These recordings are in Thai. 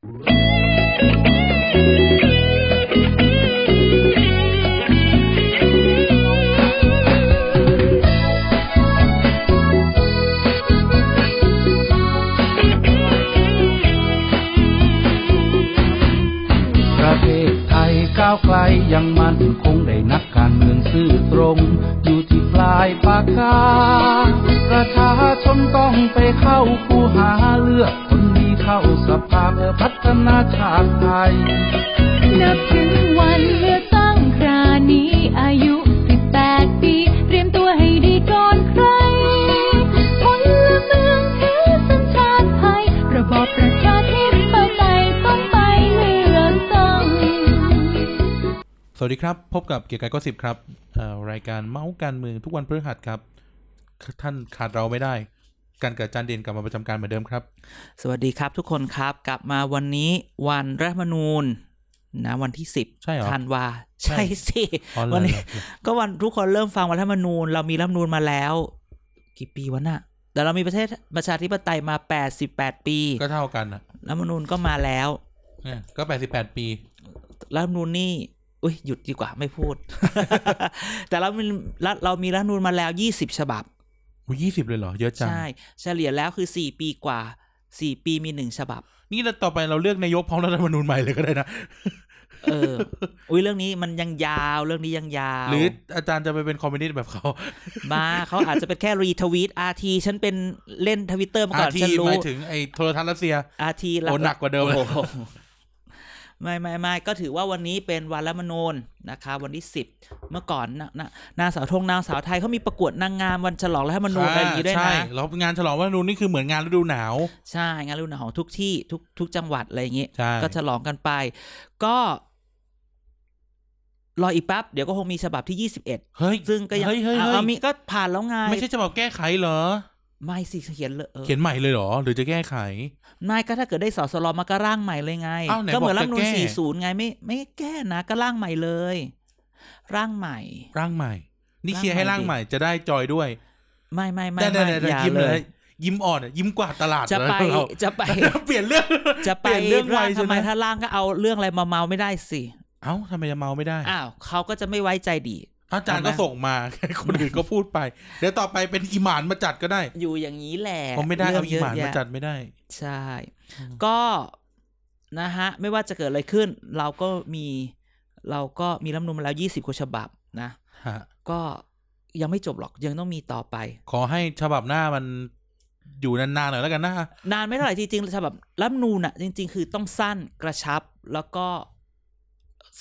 ประเทศไทยก้าวไกลยังมั่นคงได้นักการเมืองซื่อตรง อยู่ที่ปลายปากกา ประชาชนต้องไปเข้าคูหาเลือก นับถึงวันเลือกตั้งครานี้อายุ 18 ปี เตรียมตัวให้ดีก่อนใครพลเมืองถือสัญชาติไทย ระบอบประชาธิปไตยต้องไปเลือกตั้ง สวัสดีครับ พบกับเกียร์กายก็สิบครับรายการเมาส์การเมืองทุกวันพฤหัสครับ ท่านขาดเราไม่ได้ การกับจานเด่นกลับมาประจำการเหมือนเดิมครับ สวัสดีครับทุกคนครับกลับมาวันนี้วันรัฐธรรมนูญนะวันที่สิบใช่เหรอธันวาใช่ใช่สิอ๋อเหรอวันนี้เหรอเหรอก็วันทุกคนเริ่มฟังวันรัฐธรรมนูญ เรามีรัฐธรรมนูญมาแล้ว กี่ปีวะน่ะแต่เรามีประเทศประชาธิปไตยมา88ปี ก็เท่ากันอะรัฐธรรมนูญก็มาแล้วเนี่ยก็แปดสิบแปดปีรัฐธรรมนูญนี่อุ้ยหยุดดีกว่าไม่พูด แต่เรามีรัฐเรามีรัฐธรรมนูญมาแล้ว20ฉบับ ยี่สิบเลยเหรอ เยอะจัง ใช่ เฉลี่ยแล้วคือ4ปีกว่า4ปีมีหนึ่งฉบับ นี่เราต่อไปเราเลือกนายกพร้อมรัฐธรรมนูญใหม่เลยก็ได้นะ เออ อุ้ยเรื่องนี้มันยังยาวเรื่องนี้ยังยาว หรืออาจารย์จะไปเป็นคอมมิวนิสต์แบบเขา มาเขาอาจจะเป็นแค่รีทวีตอาทีฉันเป็นเล่นทวิตเตอร์มาก่อาอนทีฉันหรู้มายถึงไอ้โทรทัศน์รัสเซียอาทีโอ้หนักกว่าเดิมเลยโอ้โห ไม่ไม่ไม่ก็ถือว่าวันนี้เป็นวันรัฐธรรมนูญนะคะวันที่สิบเมื่อก่อนนะนะนางสาวธงนางสาวไทยเขามีประกวดนางงามวันฉลองรัฐธรรมนูญอะไรอย่างนี้ด้วยใช่นะแล้วงานฉลองรัฐธรรมนูญนี่คือเหมือนงานฤดูหนาว ใช่งานรุ่นของทุกที่ทุกทุกจังหวัดอะไรอย่างนี้ใช่ก็ฉลองกันไป ก็รออีกแป๊บเดี๋ยวก็คงมีฉบับที่ยี่สิบเอ็ดเฮ้ย ซึ่งก็ยังเฮ้ยเฮ้ยเอาเฮ้ยเอามีก็ผ่านแล้วไง ไม่ใช่ฉบับแก้ไขเหรอ ไม่สิเขียนเลยออเขียนใหม่เลยเหรอ หรือจะแก้ไขไม่ก็ถ้าเกิดได้สสรมาก็ร่างใหม่เลยไงอ้าวไหนก็เหมือนบอกรัฐธรรมนูจะลแก้40ไงไม่ ไม่แก้นะก็ร่างใหม่เลย ร่างใหม่ ร่างใหม่ นี่ร่างเคลียร์ให้ใหม่ร่างดิใหม่จะได้จอยด้วย ไม่ไม่ไม่ได้ได้ไม่ได้อย่ายิ้มเลเลยยยิ้มอ่อนอะยิ้มกว่าดตลาดจะไปแล้วเราจะไปเปลี่ยนเรื่องจะไปเปลี่ยนเรื่องไวร่างใช่ทำไหไมมถ้าร่างก็เอาเรื่องอะไรมาเมาไม่ได้สิ เอ้าทำไมจะเมาไม่ได้อ้าวเขาก็จะไม่ไว้ใจดี อาจารย์ทำไมก็ส่งมาคนอื่นก็พูดไป เดี๋ยวต่อไปเป็นอิหมานมาจัดก็ได้ อยู่อย่างนี้แหละผมไม่ได้รื่เอาอิหมานยะมาแยะจัดไม่ได้ ใช่ ก็นะฮะ ไม่ว่าจะเกิดอะไรขึ้น เราก็มี เราก็มีรัฐธรรมนูญมาแล้ว20กว่าฉบับนะฮะก็ยังไม่จบหรอกยังต้องมีต่อไป ขอให้ฉบับหน้ามันอยู่นานๆหน่อยแล้วกันนะนานไม่เท่าไหร่จริงๆฉบับรัฐธรรมนูญอะ จริง ๆ คือต้องสั้นกระชับแล้วก็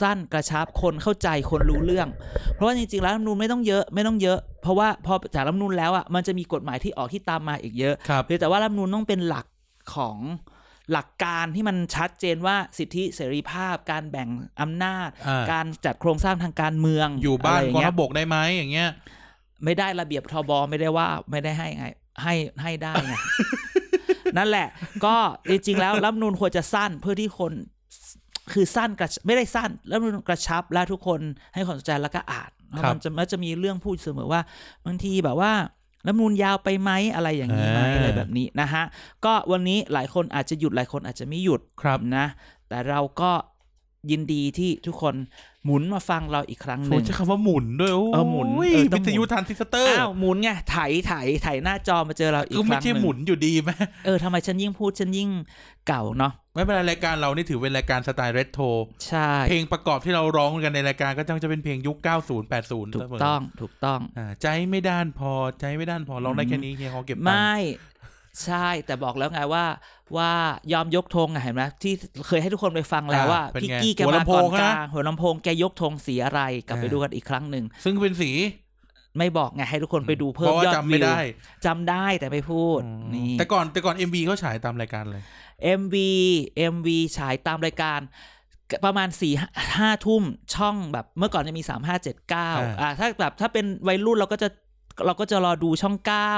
สั้นกระชับคนเข้าใจคนรู้เรื่อง เพราะว่าจริงๆแล้วรัฐธรรมนูญไม่ต้องเยอะไม่ต้องเยอะ เพราะว่าพอจากรัฐธรรมนูญแล้วอะมันจะมีกฎหมายที่ออกที่ตามมาอีกเยอะครับเพียงแต่ว่ารัฐธรรมนูญต้องเป็นหลักของหลักการที่มันชัดเจนว่าสิทธิเสรีภาพ การแบ่งอำนาจอ่าการจัดโครงสร้างทางการเมืองอยู่บ้านะไรกองเงี้ทัพบกได้ไหมอย่างเงี้ย ไม่ได้ระเบียบทบไม่ได้ว่าไม่ได้ให้ไงให้ให้ได้ไงนั่นแหละ ก็จริงๆแล้วรัฐธรรมนูญควรจะสั้นเพื่อที่คน คือสั้นกระไม่ได้สั้นรัฐธรรมนูญกระชับและทุกคนให้ความสนใจแล้วก็อ่านแล้วครับมันจะมันจะมีเรื่องพูดเสมอว่าบางทีแบบว่ารัฐธรรมนูญยาวไปไหมอะไรอย่างนี้ไหมอ่าอะไรแบบนี้นะฮะก็วันนี้หลายคนอาจจะหยุดหลายคนอาจจะไม่หยุดครับนะ แต่เราก็ยินดีที่ทุกคน หมุนมาฟังเราอีกครั้งหโอ้นึ่งใช้คำว่าหมุนด้วยโอ้เออหมุนยเออต้วิองหมุนทยุทรานซิสเตอร์อ้าวหมุนไงไถไถไถหน้าจอมาเจอเราอีกก็คไม่รั้งหใช่นึ่งหมุนอยู่ดีไหมเออทำไมฉันยิ่งพูดฉันยิ่งเก่าเนาะไม่เป็นไรรายการเรานี่ถือเป็นรายการสไตล์เรโทรใช่เพลงประกอบที่เราร้องกันในรายการก็จะเป็นเพลงยุค 90 80ถูกต้องถูกต้องอ่าใจไม่ด้านพอใจไม่ด้านพอร้องได้แค่นี้เฮียเขาเก็บตังค์ไม่ ใช่แต่บอกแล้วไงว่า ว่ายอมยกธงไงเห็นไหมที่เคยให้ทุกคนไปฟังแล้วว่าเป็นพี่ไงกี้แกหัวมาลำโพก่อนงกนะลางหัวลำโพงแกยกธงสีอะไรกลับไปอ่าดูกันอีกครั้งหนึ่งซึ่งเป็นสีไม่บอกไงให้ทุกคนไปดูเพเพิ่มราะว่ายอดจำไม่วิวได้จำได้แต่ไม่พูดนี่แต่ก่อนแต่ก่อน MV เขาฉายตามรายการเลย MV MV ฉายตามรายการประมาณสี่ห้าทุ่มช่องแบบเมื่อก่อนจะมีสามห้าเจ็ดเก้าอ่าอ่าถ้าแบบถ้าเป็นวัยรุ่นเราก็จะ เราก็จะรอดูช่องเก้า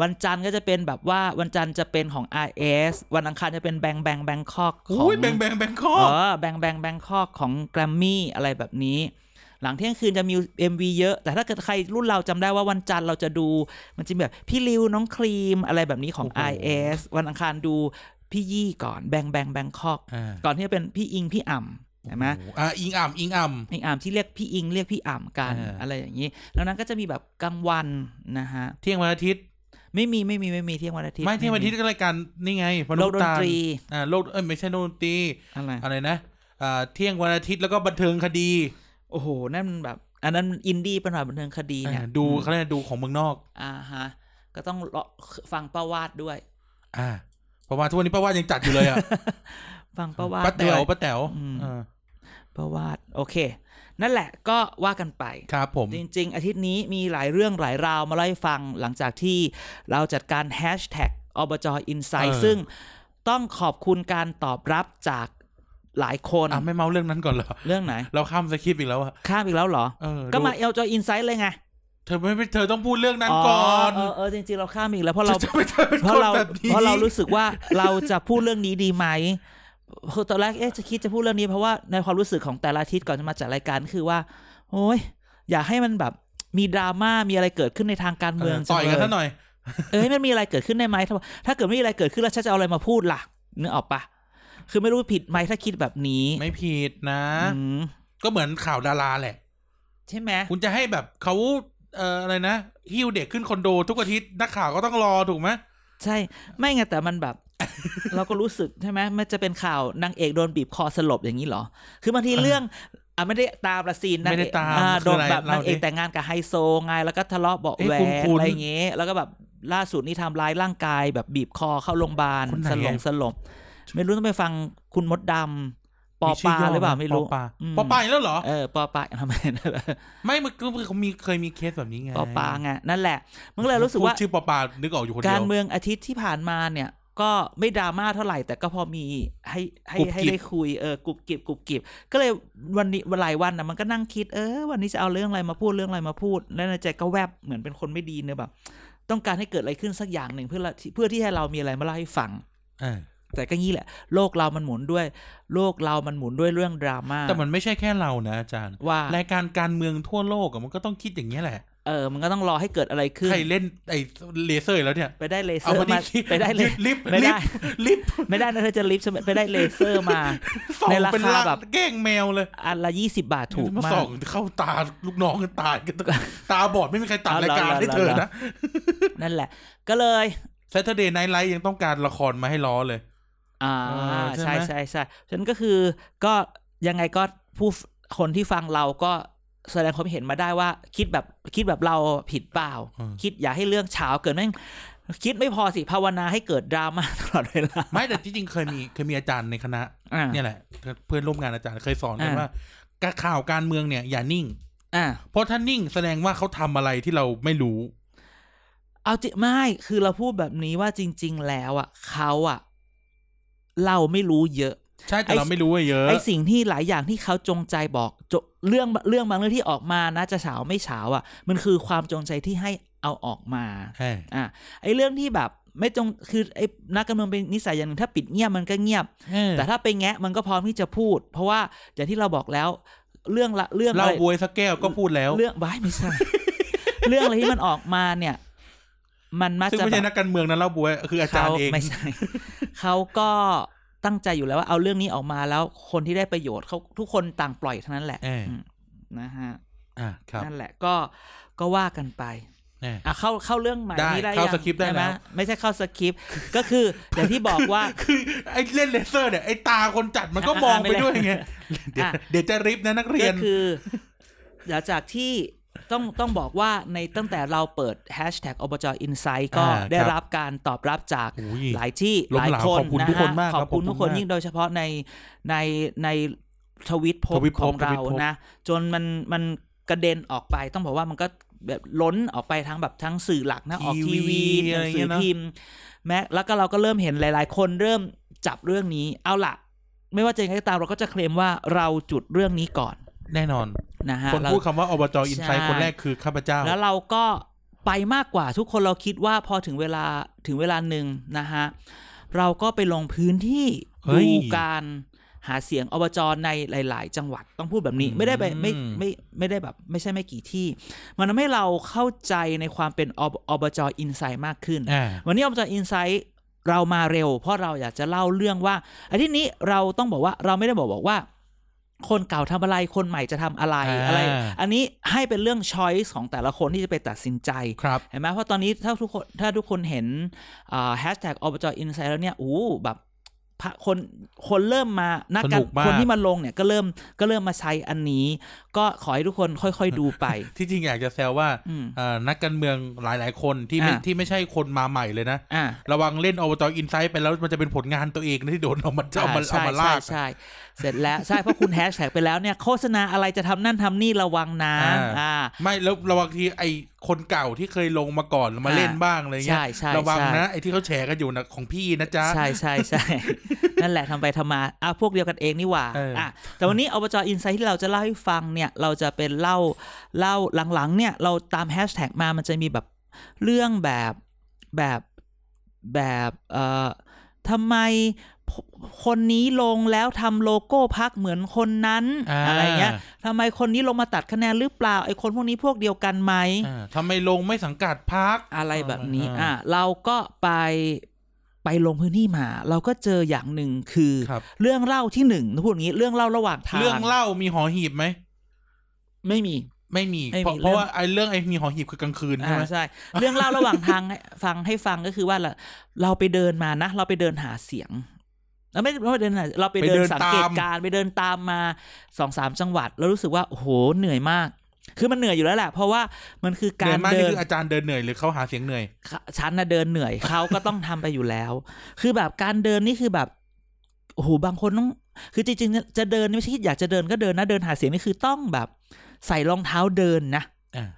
วันจันทร์ก็จะเป็นแบบว่าวันจันทร์จะเป็นของ RS วันอังคารจะเป็นแบงแบงแบงคอกของอุ้ยแบงแบงแบงคอเออแบงแบงแบงคอกของแกรมมี่อะไรแบบนี้ หลังเที่ยงคืนจะมี MV เยอะ แต่ถ้าเกิดใครรุ่นเราจำได้ว่าวันจันทร์เราจะดู มันจะมีแบบพี่ริวน้องครีมอะไรแบบนี้ของ IS วันอังคารดูพี่ยี่ก่อนแบงแบงแบงคอกอ่าก่อนที่จะเป็นพี่อิงพี่อ่ำ เห็นไหมโอ้โอ่าอิงอ่ำอิงอ่ำพี่อ่ำที่เรียกพี่อิงเรียกพี่อ่ำกันอ่าอะไรอย่างนี้ แล้วนั้นก็จะมีแบบกลางวันนะฮะ เที่ยงวันอาทิตย์ไม่มีไม่มีไม่มีเที่ยงวันอาทิตย์ไม่เที่ยงวันอาทิตย์ก็รายการนี่ไงมโลนุษกย์ดนตาลตรีอ่าโลกเอ้ยไม่ใช่โลกดนตรีอะไรอะไรนะอ่าเที่ยงวันอาทิตย์แล้วก็บันเทิงคดี โอ้โหนั่นมันแบบ อันนั้นอินดี้เป็นหน่อยบันเทิงคดีเนี่ยอ่าดูเขาเรียกดูของเมืองนอกอ่าฮะก็ต้องรอฟังประวาดด้วย อ่าเพราะว่าทุกวันนี้ป้าว่ายังจัดอยู่เลยอะฟังประวาดป้าแต๋ด้วยวป้าแต๋วอืมอ่า ประวาดโอเค นั่นแหละก็ว่ากันไปครับผม จริง ๆ อาทิตย์นี้มีหลายเรื่องหลายราวมาเล่าให้ฟังหลังจากที่เราจัดการแฮชแท็กอบจอินไซเอด์อซึ่งต้องขอบคุณการตอบรับจากหลายคนอะไม่เมาเรื่องนั้นก่อนเหรอ เรื่องไหน เราข้ามสคริปต์อีกแล้วอะข้ามอีกแล้วเหรอเออก็ดูมาเอลจออินไซด์เลยไงเธอไม่ไม่เธอต้องพูดเรื่องนั้นก่อน เออเออจริงๆเราข้ามอีกแล้วเพราะเราจะไม่เธอเป็นเพคราะนเราแบบนี้เพราะเรารู้สึกว่าเราจะพูดเรื่องนี้ดีไหม คือตอนแรกเอ๊ะจะคิดจะพูดเรื่องนี้เพราะว่าในความรู้สึกของแต่ละอาทิตย์ก่อนจะมาจัดรายการคือว่า โอ้ยอยากให้มันแบบมีดราม่ามีอะไรเกิดขึ้นในทางการเมืองต่อยกันจัซะงหเลยน่อย เอ้ยมันมีอะไรเกิดขึ้นได้ไหมถ้าถ้าเกิดไม่มีอะไรเกิดขึ้นแล้วฉันจะเอาอะไรมาพูดล่ะนึกออกปะคือไม่รู้ผิดไหมถ้าคิดแบบนี้ ไม่ผิดนะอืมก็เหมือนข่าวดาราแหละ ใช่ไหมคุณจะให้แบบเขาเอ่ออะไรนะหิ้วเด็กขึ้นคอนโดทุกอาทิตย์นักข่าวก็ต้องรอถูกไหมใช่ ไม่ไงแต่มันแบบ เราก็รู้สึกใช่ไหมมันจะเป็นข่าวนางเอกโดนบีบคอสลบอย่างนี้เหรอ คือบางทีเรื่องอะไม่ได้ตามประซีนนางไม่เอได้กตามอ่าคือโดนอะไรแบบนางเอกล่ดิแต่งงานกับไฮโซไงแล้วก็ทะเลาะเบาะเอ๊ะแหวคุ้นๆงอะไรอย่างเงี้ยแล้วก็แบบล่าสุดนี่ทำร้ายร่างกายแบบบีบคอเข้าโรงพยาบาลคนไหนสลบอะสลบ ไม่รู้ต้องไปฟังคุณมดดำปอมีชื่ปาย่หรือเปล่าไม่รู้ปอปาอืมปอปาอีกแล้วเหรอเออปอปาทำไมไม่มันก็เขามีเคยมีเคสแบบนี้ไงปอปาไงนั่นแหละมันก็เลยรู้สึกว่าพูดชื่อปอปานึกออกอยู่คนเดียวการเมืองอาทิตย์ที่ผ่านมาเนี่ย ก็ไม่ดราม่าเท่าไหร่ แต่ก็พอมีให้ให้กุบกิบให้ได้คุยเออกรุบกิบกรุบกิบก็เลยวันนี้วันหลายวันนะมันก็นั่งคิดเออวันนี้จะเอาเรื่องอะไรมาพูดเรื่องอะไรมาพูด แล้วในใจก็แวบเหมือนเป็นคนไม่ดีเนอะแบบ ต้องการให้เกิดอะไรขึ้นสักอย่างหนึ่งเพื่อละเพื่อที่ให้เรามีอะไรมาเล่าให้ฟังเออแต่ก็งี้แหละ โลกเรามันหมุนด้วย โลกเรามันหมุนด้วยเรื่องดราม่าแต่มันไม่ใช่แค่เรานะอาจารย์ว่ารายการการเมืองทั่วโลกอะมันก็ต้องคิดอย่างนี้ยแหละ เออ มันก็ต้องรอให้เกิดอะไรขึ้น ใครเล่นไอ้เลเซอร์อีกแล้วเนี่ย ไปได้เลเซเอาอร์มาดิมาไปได้เลยลิฟต์ไม่ได้ลิฟต์ไม่ได้นะเธอจะลิฟต์ใช่ไหมไปได้เลเซอร์มาส่องในราเป็นคาละแบบแกล้งแมวเลย อันละยี่สิบาทถูกมามาส่อกงเข้าตาลูกน้องกันตายกันตาบอดไม่มีใครตัดเอารายการเหรอให้เธอเหรอนะ นั่นแหละ ก็เลย Saturday Night Live ยังต้องการละครมาให้ล้อเลย อ่าเออใช่ใช่ไหมใช่ใช่ฉะนั้นก็คือก็ยังไงก็ผู้ฟคนที่ฟังเราก็ แสดงความเห็นมาได้ว่า คิดแบบคิดแบบเราผิดเปล่า คิดอย่าให้เรื่องเช้าเกิดแม่งคิดไม่พอสิภาวนาให้เกิดดราม่าตลอดเวลาไม่แต่ที่จริงเคยมีเคยมีอาจารย์ในคณะอ่าเนี่ยแหละ เพื่อนร่วมงานอาจารย์เคยสอนกันอ่าว่าการข่าวการเมืองเนี่ย อย่านิ่ง อ่าเพราะถ้านิ่งแสดงว่าเขาทำอะไรที่เราไม่รู้ เอาจิไม่คือเราพูดแบบนี้ว่าจริง ๆ แล้วอะเขาอะ เราไม่รู้เยอะ ใช่แต่ไอ้เราไม่รู้อะเยอะไอสิ่งที่หลายอย่างที่เขาจงใจบอกจเรื่องเรื่องบางเรื่องที่ออกมานะจะเฉาไม่เฉาอะ มันคือความจงใจที่ให้เอาออกมาใช่อะไอเรื่องที่แบบไม่จงคือไอนักการเมืองเป็นนิสัยอย่างหนึ่งถ้าปิดเงียบมันก็เงียบ แต่ถ้าไปแงะมันก็พร้อมที่จะพูด เพราะว่าอย่างที่เราบอกแล้ว เรื่องละเรื่องเราอะไรบวยสักแก้วก็พูดแล้ว เรื่องว้ายไม่ใช่เรื่องอะไรที่มันออกมาเนี่ย มันมักซึ่งจะไม่แบใช่บนักการเมืองนะเล่าบวยคืออาจารย์เองไม่ใช่เขาก็ ตั้งใจอยู่แล้วว่าเอาเรื่องนี้ออกมาแล้วคนที่ได้ประโยชน์เขาทุกคนต่างปล่อยเท่านั้นแหละเอออืมนะฮะอ่าครับนั่นแหละก็ก็ว่ากันไปเอออะเข้าเข้าเรื่องใหม่ได้นี้ได้เข้ายังสคริปต์ได้ใช่หมแล้วไม่ใช่เข้าสคริปต์ก็คืออย่างที่บอกว่าคือไอ้เล่นเลเซอร์เนี่ยไอ้ตาคนจัดมันก็มองอะไปด้วยไม่ไงเล่นเดี๋ยวอะเดี๋ยวจะริบนะนักเรียนก็คือหลังจากที่ ต้องต้องบอกว่าในตั้งแต่เราเปิดแฮชแท็กอบจอินไซต์ก็อ่าได้ครับรับการตอบรับจากโอ้ยหลายที่ล้หมลายเหลาคนขอบคุณนะทุกคนฮะมากขอบคุณครับทุกคนขอบคุณมากยิ่งโดยเฉพาะในในในทวิตโพทวิตขโพองเราทวิตโพนะ จนมันมันกระเด็นออกไปต้องบอกว่ามันก็แบบล้นออกไปทั้งแบบทั้งสื่อหลักนะออกทีวีหอะนัไรงสืเงี้อยเนอะพิมพ์แม้แล้วก็เราก็เริ่มเห็นหลาย ๆ คนเริ่มจับเรื่องนี้เอาล่ะไม่ว่าจะยังไงก็ตามเราก็จะเคลมว่าเราจุดเรื่องนี้ก่อน แน่นอนนะฮะคนเราพูดคำว่าอบจอินไซใช่ต์คนแรกคือข้าพเจ้า แล้วเราก็ไปมากกว่าทุกคนเราคิดว่าพอถึงเวลาถึงเวลาหนึ่งนะฮะ เราก็ไปลงพื้นที่เฮ้ยดูการหาเสียงอบจในหลาย ๆ จังหวัดต้องพูดแบบนี้อืมไม่ได้ไปไม่ไม่ไม่ได้แบบ ไม่ใช่ไม่กี่ที่ มันทำให้เราเข้าใจในความเป็นอบอบจอินไซด์มากขึ้นอ่าวันนี้อบจอินไซด์เรามาเร็ว เพราะเราอยากจะเล่าเรื่องว่าอันที่นี้เราต้องบอกว่าเราไม่ได้บอกบอกว่า คนเก่าทำอะไรคนใหม่จะทำอะไรอ่าอะไร อันนี้ให้เป็นเรื่อง choice ของแต่ละคนที่จะไปตัดสินใจครับเห็นไหมเพราะตอนนี้ถ้าทุกคนถ้าทุกคนเห็นแฮชแท็กอบจ Inside แล้วเนี่ยอู้แบบพะ คนคนเริ่มมานักสกานุรกมากคนที่มาลงเนี่ยก็เริ่มก็เริ่มมาใช้อันนี้ ก็ขอให้ทุกคนค่อยๆดูไป ที่จริงอยากจะแซวว่าอืมเอ่อนักการเมืองหลายๆ คนที่ไม่อ่าที่ไม่ใช่คนมาใหม่เลยนะอ่าระวังเล่นอบจ Inside ไปแล้วมันจะเป็นผลงานตัวเองนะที่โดนเอามาเอามาอ่เอามาลากใช่ใช่เสร็จแล้วใช่เพราะคุณแฮชแท็กไปแล้วเนี่ยโฆษณาอะไรจะทำนั่นทำนี่ระวังนะอ่าอ่าไม่แล้วระวังทีไอ คนเก่าที่เคยลงมาก่อนมาเล่นบ้างอะไรเงี้ใช่ยใช่ระวังใช่นะไอที่เขาแชร์กันอยู่นะของพี่นะจ๊ะใช่ใช่ใช่นั่นแหละทำไปทำมาอะพวกเดียวกันเองนี่หว่าเอออ่อะแต่วันนี้อบจอินไซต์ที่เราจะเล่าให้ฟังเนี่ย เราจะเป็นเล่าเล่าหลังๆ เนี่ย เราตามแฮชแท็กมามันจะมีแบบเรื่องแบบแบบแบบเอ่อทำไมพ คนนี้ลงแล้วทำโลโก้พักเหมือนคนนั้นอ่าอะไรเงี้ยทำไมคนนี้ลงมาตัดคะแนนหรือเปล่าไอ้คนพวกนี้พวกเดียวกันไหมอ่าทำไมลงไม่สังกัดพักอะไรแบบนี้อ่าอะเราก็ไปไปลงพื้นที่มา เราก็เจออย่างหนึ่งคือครับเรื่องเล่าที่หนึ่งพูดอย่างนี้เรื่องเล่าระหว่างทางเรื่องเล่ามีหอหีบไหมไม่มีไม่มีไม่มีเพราะเรื่องเพราะว่าไอเรื่องไอมีหอหีบคือกลางคืนใช่ไหมอ่าใช่ เรื่องเล่าระหว่างทางให้ฟังให้ฟังก็คือว่าเราเราไปเดินมานะ เราไปเดินหาเสียง เราไม่ไม่ไปเดินหาเราไปเดินสังเกตการณ์ไปเดินตามมาสองสามจังหวัด แล้วรู้สึกว่าโอ้โหเหนื่อยมาก คือมันเหนื่อยอยู่แล้วแหละ เพราะว่ามันคือเหกานื่อรยมากเดินี่นคืออาจารย์เดินเหนื่อยหรือเขาหาเสียงเหนื่อยฉันน่ะเดินเหนื่อยเขาก็ต้องทำไปอยู่แล้ว คือแบบการเดินนี่คือแบบโอ้โหบางคนต้อง คือจริงๆจะเดินไม่ใช่คิดอยากจะเดินก็เดินนะเดินหาเสียงนี่คือต้องแบบ ใส่รองเท้าเดินนะอ่า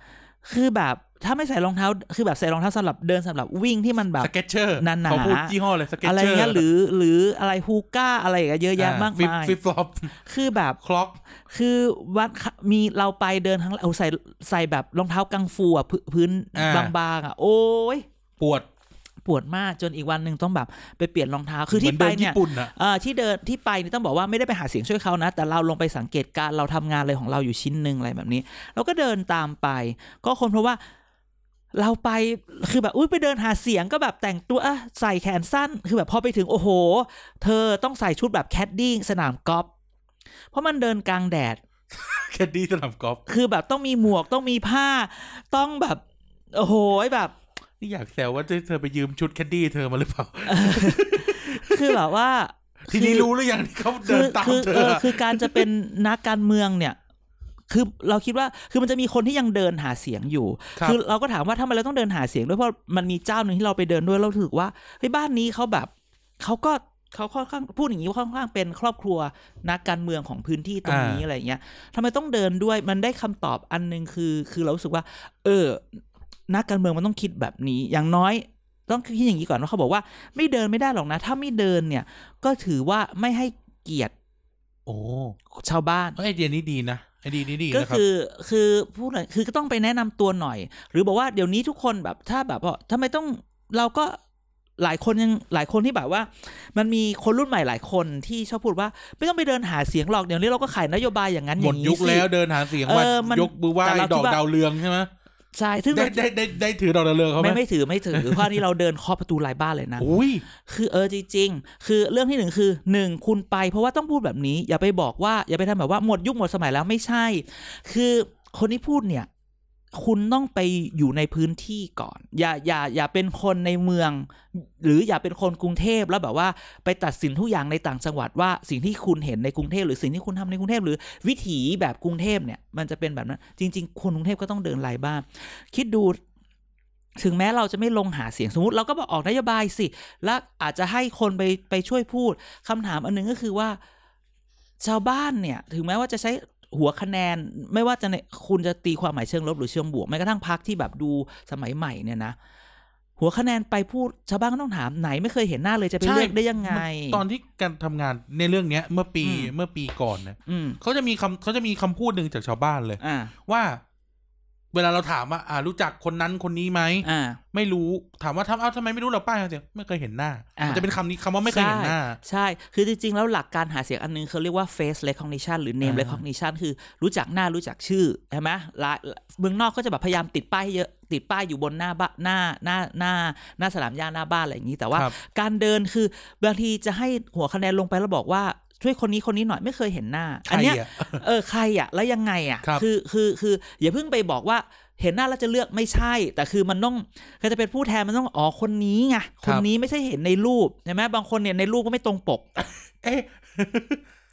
คือแบบ ถ้าไม่ใส่รองเท้าคือแบบใส่รองเท้าสำหรับเดินสำหรับวิ่งที่มันแบบ Skechers หนาๆเขาพูดยี่ห้อเลยสเก็ตอะไรเชอร์เงี้ยหรือหรืออะไร Hoka อะไรอย่างเงี้ยเยอะแยะมากมาย FitFlopคือแบบคล็อก คือวัดมีเราไปเดินทั้งเอาใส่ใส่แบบรองเท้ากังฟูอะพื้นพื้นอ่าบางๆอะ โอ้ยปวดปวดมากจนอีกวันหนึ่งต้องแบบไปเปลี่ยนรองเท้าคือที่หมืไปดิเนี่ยญี่ปุ่นอะเอ่อที่เดินที่ไปนี่ต้องบอกว่าไม่ได้ไปหาเสียงช่วยเขานะ แต่เราลงไปสังเกตการณ์เราทำงานอะไรของเราอยู่ชิ้นหนึ่งอะไรแบบนี้ เราก็เดินตามไป ก็คนเพราะว่า เราไปคือแบบอุ้ยไปเดินหาเสียงก็แบบแต่งตัวอะใส่แขนสั้น คือแบบพอไปถึงโอ้โห เธอต้องใส่ชุดแบบแคดดี้สนามกอล์ฟเพราะมันเดินกลางแดดแคดดี้สนามกอล์ฟคือแบบต้องมีหมวกต้องมีผ้า ต้องแบบโอ้โหแบบนี่อยากแซวว่าเธอไปยืมชุดแคดดี้เธอมาหรือเปล่า คือแบบว่า ทีนี้รู้หรือยังที่เขาเดิคืนอตามคือเธเอออคือการจะเป็นนักการเมืองเนี่ย คือเราคิดว่าคือมันจะมีคนที่ยังเดินหาเสียงอยู่ครับอเราก็ถามว่าทำไมเราต้องเดินหาเสียงด้วยเพราะมันมีเจ้าหนึ่งที่เราไปเดินด้วยเราถือว่าเฮ้ยบ้านนี้เขาแบบเขาก็เขาค่อนข้างพูดอย่างนี้ว่าค่อนข้างเป็นครอบครัวนักการเมืองของพื้นที่ตรงนี้อะไรอย่างเงี้ยทำไมต้องเดินด้วยมันได้คำตอบอันหนึงคือ คือเรารู้สึกว่า เออ นักการเมืองมันต้องคิดแบบนี้ อย่างน้อย ต้องคิดอย่างนี้ก่อนว่าเขาบอกว่า ไม่เดินไม่ได้หรอกนะ ถ้าไม่เดินเนี่ย ก็ถือว่าไม่ให้เกียรติ โอ้ชาวบ้านไอเดียนี้ดีนะ ไอเดียนี้ดีก็นะครับคือคือพูดหน่อยคือก็ต้องไปแนะนำตัวหน่อย หรือบอกว่าเดี๋ยวนี้ทุกคนแบบถ้าแบบว่าทำไมต้องเราก็หลายคนยังหลายคนที่แบบว่า มันมีคนรุ่นใหม่หลายคนที่ชอบพูดว่า ไม่ต้องไปเดินหาเสียงหรอกเดี๋ยวนี้เราก็ขายนโยบายอย่างนั้นอหมดย่างนี้ยุคสิแล้วเดินหาเสียงเอว่าอมันยกมือไหว้แต่เราดคิอดกว่าดาวเรืองใช่ไหม ใช่ซึ่งได้ได้ได้ได้ถือดอกดาวเรืองเขาไหมไม่ไม่ถือไม่ถือเพราะอันนี้เราเดินเคาะประตูหลายบ้านเลยนะ อุ้ยคือเออจริงๆ คือเรื่องที่หนึ่งคือหนึ่งคุณไป เพราะว่าต้องพูดแบบนี้ อย่าไปบอกว่าอย่าไปทำแบบว่าหมดยุคหมดสมัยแล้วไม่ใช่ คือคนที่พูดเนี่ย คุณต้องไปอยู่ในพื้นที่ก่อน อย่าอย่าอย่าเป็นคนในเมือง หรืออย่าเป็นคนกรุงเทพแล้วแบบว่าไปตัดสินทุกอย่างในต่างจังหวัดว่าสิ่งที่คุณเห็นในกรุงเทพหรือสิ่งที่คุณทำในกรุงเทพหรือวิถีแบบกรุงเทพเนี่ย มันจะเป็นแบบนั้น จริง ๆ คนกรุงเทพก็ต้องเดินไล่บ้าน คิดดูถึงแม้เราจะไม่ลงหาเสียงสมมติเราก็บอกออกนโยบายสิ แล้วอาจจะให้คนไปไปช่วยพูดคำถามอันหนึงก็คือว่า ชาวบ้านเนี่ย ถึงแม้ว่าจะใช้ หัวคะแนนไม่ว่าจะในคุณจะตีความหมายเชิงลบหรือเชิงบวกแม้กระทั่งพักที่แบบดูสมัยใหม่เนี่ยนะหัวคะแนนไปพูดชาวบ้านก็ต้องถามไหนไม่เคยเห็นหน้าเลยจะไปใช่เลือกได้ยังไง ตอนที่การทำงานในเรื่องเนี้ย เมื่อปีอืมเมื่อปีก่อนเนี่ยอืมเขาจะมีคำเขาจะมีคำพูดหนึ่งจากชาวบ้านเลยอ่าว่า เวลาเราถามว่าอ่า รู้จักคนนั้นคนนี้ไหมอ่า ไม่รู้ถามว่าทำเอ้าทำไมไม่รู้เราป้ายหาเสียงไม่เคยเห็นหน้าอ่ามัมันจะเป็นคำนี้คำว่าไม่เคยเห็นหน้า ใช่ คือจริงๆ แล้วหลักการหาเสียงอันนึงเขาเรียกว่า face recognition หรือ name อ่า recognition คือรู้จักหน้ารู้จักชื่อใช่ไหมหลายเมืองนอกก็จะแบบพยายามติดป้ายเยอะติดป้ายอยู่บนหน้าบ้านหน้าหน้าหน้าหน้าสนามหญ้าหน้าบ้านอะไรอย่างนี้แต่ว่าครับการเดินคือบางทีจะให้หัวคะแนนลงไปแล้วบอกว่า ช่วยคนนี้คนนี้หน่อยไม่เคยเห็นหน้าใครอันเนี้ยอะเออใครอะ แล้วยังไงอะครับอคือคืออย่าเพิ่งไปบอกว่าเห็นหน้าแล้วจะเลือกไม่ใช่ แต่คือมันต้องก็จะเป็นผู้แทนมันต้องอ๋อคนนี้ไงคนนี้ไม่ใช่เห็นในรูปใช่ไหมบางคนเนี่ยในรูปก็ไม่ตรงปก เอ๊ะ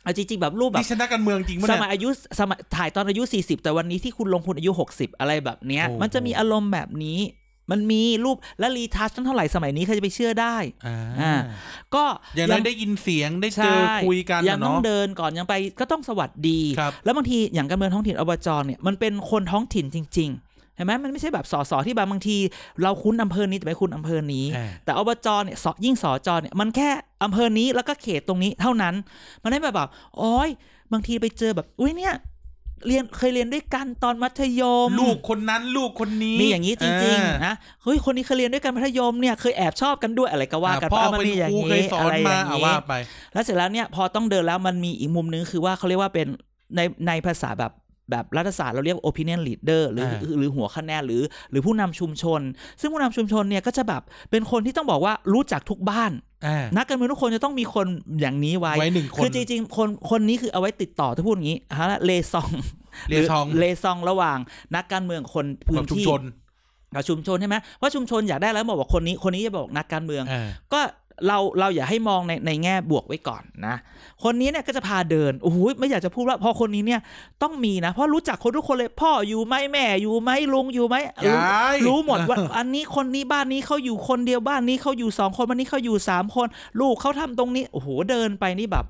เอาจริงๆแบบรูปแบบนี่ชนะการเมืองจริงปะสเนี่ยมัยอายุสมัยถ่ายตอนอายุ 40 แต่วันนี้ที่คุณลงทุนอายุ 60 อะไรแบบเนี้ยโอ้โหมันจะมีอารมณ์แบบนี้ มันมีรูปและรีทัชตั้งเท่าไหร่สมัยนี้ใครจะไปเชื่อได้อ่าอ่าก็อย่างน้อยได้ยินเสียงได้เจอใช่คุยกันยังอะต้องเนาะเดินก่อนยังไปก็ต้องสวัสดีครับแล้วบางทีอย่างการเมืองท้องถิ่นอบจเนี่ยมันเป็นคนท้องถิ่นจริง ๆเห็นไหมมันไม่ใช่แบบสสที่บางบางที เราคุ้นอำเภอนี้แต่ไม่คุ้นอำเภอนี้อ่าแต่อบจเนี่ยสยิ่งสจเนี่ยมันแค่อำเภอนี้แล้วก็เขตตรงนี้เท่านั้น มันไม่แบบแบบโอ้ยบางทีไปเจอแบบ อุ้ยเนี่ย เรียนเคยเรียนด้วยกันตอนมัธยม ลูกคนนั้นลูกคนนี้มีอย่างนี้จริงอ่าๆนะเฮ้ยคนนี้เคยเรียนด้วยกันมัธยมเนี่ยเคยแอบชอบกันด้วยอะไรก็ว่ากันอ่าพ่อมัเป็นมีอย่าคงรูเคนี้ยสออะนไรอมาย่างอะนี้ว่าไปแล้วเสร็จแล้วเนี่ยพอต้องเดินแล้วมันมีอีกมุมนึงคือว่าเขาเรียกว่าเป็นในในภาษาแบบ แบบรัฐศาสตร์เราเรียก opinion leader หรืออ่าหรือหัวคะแนนหรือ หรือผู้นำชุมชน ซึ่งผู้นำชุมชนเนี่ยก็จะแบบเป็นคนที่ต้องบอกว่ารู้จักทุกบ้านอ่านักการเมืองทุกคนจะต้องมีคนอย่างนี้ไว้ไว้หนึ่งคนคือจริงๆ คนคนนี้คือเอาไว้ติดต่อถ้าพูดอย่างนี้ฮะเลซองเลซองหรืเลซองระหว่างนักการเมืองคนพื้กับนชุมที่ชนกับชุมชนใช่ไหมว่าชุมชนอยากได้แล้วบอกว่าคนนี้คนนี้จะบอกนักการเมืองอ่าก็ เราเราอย่าให้มองในในแง่บวกไว้ก่อนนะ คนนี้เนี่ยก็จะพาเดินโอ้โหไม่อยากจะพูดว่าพอคนนี้เนี่ยต้องมีนะ เพราะรู้จักคนทุกคนเลยพ่ออยู่ไหมแม่อยู่ไหมลุงอยู่ไหมรู้ยาย รู้หมดว่า อันนี้คนนี้บ้านนี้เขาอยู่คนเดียวบ้านนี้เขาอยู่สองคนบ้านนี้เขาอยู่สามคน ลูกเขาทำตรงนี้โอ้โหเดินไปนี่แบบ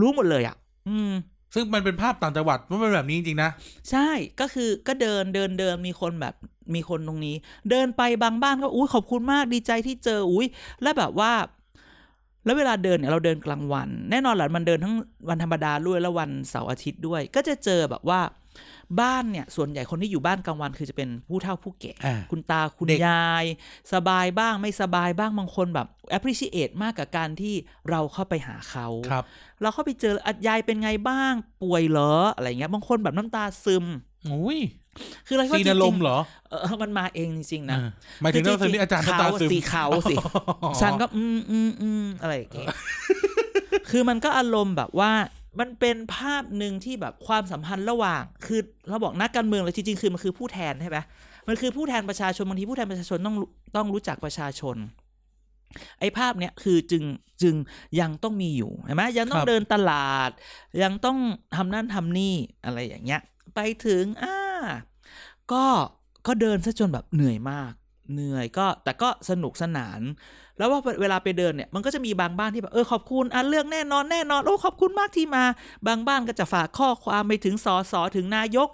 รู้หมดเลยอะ อืม ซึ่งมันเป็นภาพต่างจังหวัดมันเป็นแบบนี้จริงๆนะ ใช่ก็คือก็เดินเดินเดินมีคนแบบมีคนตรงนี้ เดินไปบางบ้านก็อุ้ยขอบคุณมากดีใจที่เจออุ้ยแล้วแบบว่า แล้วเวลาเดินเนี่ยเราเดินกลางวัน แน่นอนแหละมันเดินทั้งวันธรรมดาด้วยแล้ววันเสาร์อาทิตย์ด้วย ก็จะเจอแบบว่าบ้านเนี่ยส่วนใหญ่คนที่อยู่บ้านกลางวันคือจะเป็นผู้เฒ่าผู้แก่อ่าคุณตาคุณเด็กยาย สบายบ้างไม่สบายบ้างบางคนแบบ appreciate มากกับการที่เราเข้าไปหาเขาครับ เราเข้าไปเจออัดยายเป็นไงบ้างป่วยเหรออะไรเงี้ยบางคนแบบน้ำตาซึมอุ้ย คืออะไรก็ซีจนริงลมณ์เหรอๆเออมันมาเองจริงๆนะอ่าหมายถึงคืเราเรียกอาจารย์เขาน้ำตาซึมสีเขาสิฉันก็อืมอืมอืมอะไรอย่างเงี้ยคือมันก็อารมณ์แบบว่ามันเป็นภาพหนึ่งที่แบบความสัมพันธ์ระหว่าง คือเราบอกนักการเมืองเลยจริงๆ คือมันคือผู้แทนใช่ไหมมันคือผู้แทนประชาชนบางทีผู้แทนประชาชนต้องรู้ต้องรู้จักประชาชน ไอ้ภาพเนี้ยคือจึงจึงยังต้องมีอยู่เห็นไหมยังต้อคงรับเดินตลาด ยังต้องทำนั่นทำนี่อะไรอย่างเงี้ย ไปถึงอ่า ก็ก็เดินซะจนแบบเหนื่อยมาก เหนื่อยก็แต่ก็สนุกสนาน แล้วว่าเวลาไปเดินเนี่ยมันก็จะมีบางบ้านที่แบบเออขอบคุณอะเรื่องแน่นอนแน่นอนโอ้ขอบคุณมากที่มา บางบ้านก็จะฝากข้อความไปถึงสอสอถึงนายก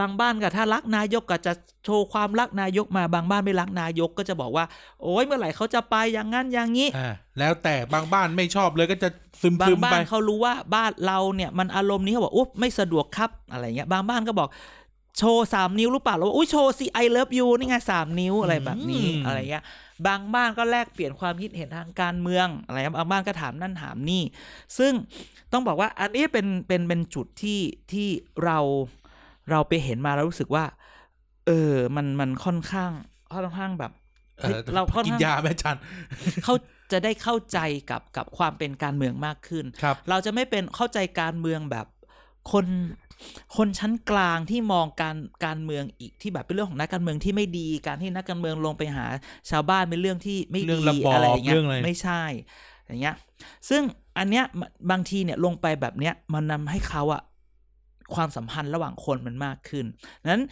บางบ้านก็ถ้ารักนายกก็จะโชว์ความรักนายกมาบางบ้านไม่รักนายกก็จะบอกว่า โอ้ยเมื่อไหร่เขาจะไปอย่างนั้นอย่างนี้อ่าแล้วแต่บางบ้านไม่ชอบเลยก็จะซึมบาซึงมบ้าไปนเขารู้ว่าบ้านเราเนี่ยมันอารมณ์นี้เขาบอกอุ๊บไม่สะดวกครับอะไรเงี้ยบางบ้านก็บอก โชว์สามนิ้วรู้ป่ะเราบอกอุ้ยโชว์สิ I love you นี่ไงสามนิ้วอะไรแบบนี้อืมอะไรเงี้ยบางบ้านก็แลกเปลี่ยนความคิดเห็นทางการเมืองอะไรเงี้ยบางบ้านก็ถามนั่นถามนี่ ซึ่งต้องบอกว่าอันนี้เป็นเป็นเป็นจุดที่ที่เราเราไปเห็นมาแล้วรู้สึกว่า เออมันมันค่อนข้างค่อนข้างแบบเออเราค่อนกินข้างยาไหมอาจารย์เขาจะได้เข้าใจกับกับความเป็นการเมืองมากขึ้นครับเราจะไม่เป็นเข้าใจการเมืองแบบ คนคนชั้นกลางที่มองการการเมืองอีกที่แบบเป็นเรื่องของนักการเมืองที่ไม่ดีการที่นักการเมืองลงไปหาชาวบ้านเป็นเรื่องที่ไม่เรื่ดีองระบอบอะไรอย่างเงี้เรื่ยองอะไรไม่ใช่อย่างเงี้ย ซึ่งอันเนี้ยบางทีเนี่ยลงไปแบบเนี้ยมันนำให้เขาอะความสัมพันธ์ระหว่างคนมันมากขึ้นนั้น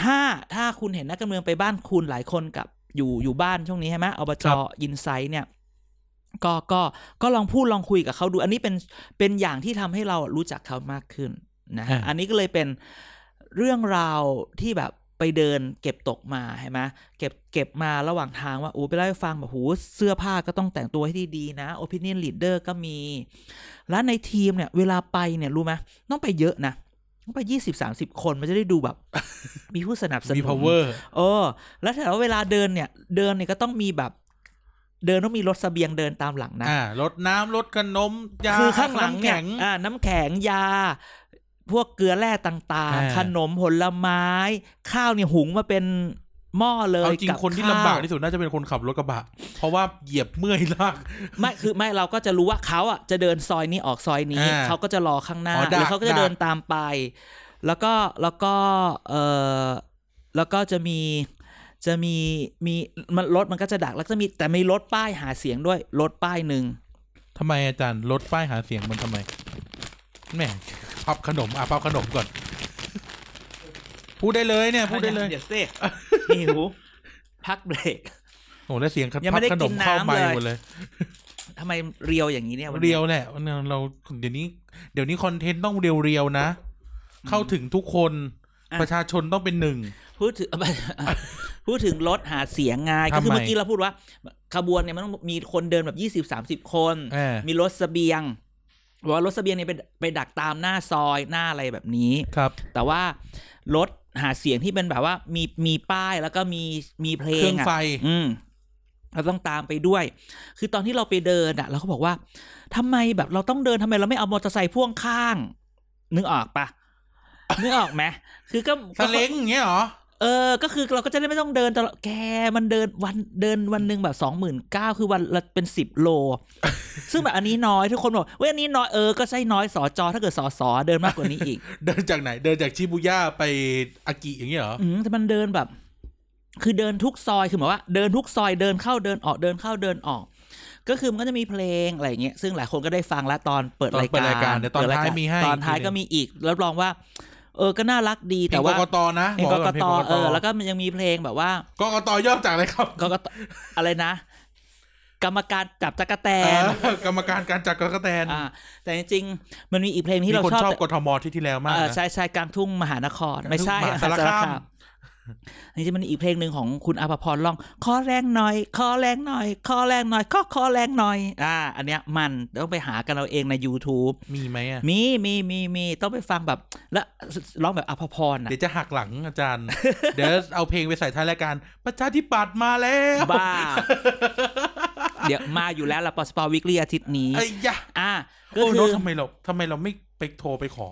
ถ้าถ้าคุณเห็นนักการเมืองไปบ้านคุณหลายคนกับอยู่อยู่บ้านช่วงนี้ใช่ไหมอบจครับอินไซต์เนี่ย ก็ก็ก็ลองพูดลองคุยกับเขาดู อันนี้เป็นเป็นอย่างที่ทำให้เรารู้จักเขามากขึ้นนะอ่าอันนี้ก็เลยเป็นเรื่องราวที่แบบไปเดินเก็บตกมาใช่ไหมเก็บเก็บมาระหว่างทางว่าโอ้ไปเล่าให้ฟังแบบโหเสื้อผ้าก็ต้องแต่งตัวให้ดีๆนะ opinion leader ก็มี แล้วในทีมเนี่ย เวลาไปเนี่ยรู้ไหมต้องไปเยอะนะไปยี่สิบสามสิบคนมันจะได้ดูแบบ มีผู้สนับสนุนมี power เออแล้วแต่ว่าเวลาเดินเนี่ย เดินเนี่ยก็ต้องมีแบบ เดินต้องมีรถเสบียงเดินตามหลังนะอ่ารถน้ำรถขนมยาคือข้างหลังน้ำเนี่ยแข็งอ่าน้ำแข็งยา พวกเกลือแร่ต่างอ่าๆขนมผลไม้ ข้าวเนี่ยหุงมาเป็นหม้อเลยเอาจริงกับคนที่ข้วลำบากที่สุดน่าจะเป็นคนขับรถกระบะ เพราะว่าเหยียบเมื่อยลากไม่คือไม่เราก็จะรู้ว่าเขาอะจะเดินซอยนี้ออกซอยนี้อ่าเขาก็จะรอข้างหน้าอ๋อดักแล้วเขาก็จะดักเดินตามไป แล้วก็แล้วก็เออแล้วก็จะมี จะมีมีมันรถมันก็จะดักแล้วก็จะมีแต่มีรถป้ายหาเสียงด้วยรถป้ายหนึ่งทำไมอาจารย์รถป้ายหาเสียงมันทำไมแหมพับขนมอะพับขนมก่อน พูดได้เลยเนี่ย พูดได้เลยเดี๋ยวเซ่หิวพักเบรกโอ้แล้วเสียงยังพัไม่ได้ขนกิมนเข้าน้ำไมค์เลยหมดเลยทำไมเรียวอย่างนี้เนี่ยวันนี้เรียวแหละเราเดี๋ยวนี้ เดี๋ยวนี้คอนเทนต์ต้องเรียวเรียวๆนะ เข้าถึงทุกคนอะประชาชนต้องเป็นหนึ่ง พูดถึงพูดถึงรถหาเสียงไงก็คือทำไมเมื่อกี้เราพูดว่า ขบวนเนี่ยมันต้องมีคนเดินแบบยี่สิบสามสิบคนเออมีรถเสบียงบอกว่ารถเสบียงเนี่ยไปไปดักตามหน้าซอยหน้าอะไรแบบนี้ครับ แต่ว่ารถหาเสียงที่เป็นแบบว่ามีมีป้ายแล้วก็มีมีเพลเครื่องงอะไฟ อืมเราต้องตามไปด้วย คือตอนที่เราไปเดินอะเราก็บอกว่าทำไมแบบเราต้องเดินทำไมเราไม่เอามอเตอร์ไซค์พ่วงข้าง นึกออกปะนึกออกไหมคือก็สเล้งอย่างเงี้ยเหรอเออ ก็คือเราก็จะได้ไม่ต้องเดินตลอดแกมันเดินวันเดินวันหนึ่งแบบสองหมื่นเก้าคือวันละเป็นสิบโล ซึ่งแบบอันนี้น้อยทุกคนบอกเว้ยอันนี้น้อยเออก็ใช่น้อยสอจอถ้าเกิดสอสอเดินมากกว่านี้อีก เดินจากไหน เดินจากชิบูย่าไปอากิอย่างเงี้ยเหรออืมแต่มันเดินแบบ คือเดินทุกซอยคือหมายว่าเดินทุกซอยเดินเข้าเดินออกเดินเข้าเดินออกก็คือมันก็จะมีเพลงอะไรอย่างเงี้ยซึ่งหลายคนก็ได้ฟังแล้วตอนเปิดตอนรายเปิดการรายการเดี๋ยวตอนปิรท้ายมีให้ตอนท้ายก็มีอีกรับรองว่า เออก็น่ารักดีเพลแต่งกว่ากตนะเพลงบกอกกอนเพลงตกกตเออแล้วก็มันยังมีเพลงแบบว่ากกตย่อจากอะไรครับกกตอะไรนะ กรรมการจับตะกะแตนเออกรรมการการจัดกกตแตนอ่าแต่จริงๆมันมีอีกเพลงมีที่เราคนชอบชอบแต่กทมที่ที่แล้วมากเออนะใช่ใช่กลางทุ่งมหานคร ไม่ใช่มหาสารคาม จริงๆมันมีอีกเพลงหนึ่งของคุณอาภพรร้องขอแรงหน่อยขอแรงหน่อยขอแรงหน่อยขอขอแรงหน่อย อ่า อันเนี้ยมันต้องไปหากันเราเองใน YouTube มีไหมอะ มีมีมีมีต้องไปฟังแบบ แล้วร้องแบบอาภพรอะ เดี๋ยวจะหักหลังอาจารย์ เดี๋ยวเอาเพลงไปใส่ท้ายรายการประชาธิปัตย์มาแล้วบ้า เดี๋ยวมาอยู่แล้วละปอสปอวิกฤอาทิตย์นี้ไอ้ยะอ่าก็โอ้คืโนอทำไมเราทำไมเราไม่ ไปโทรไปขอ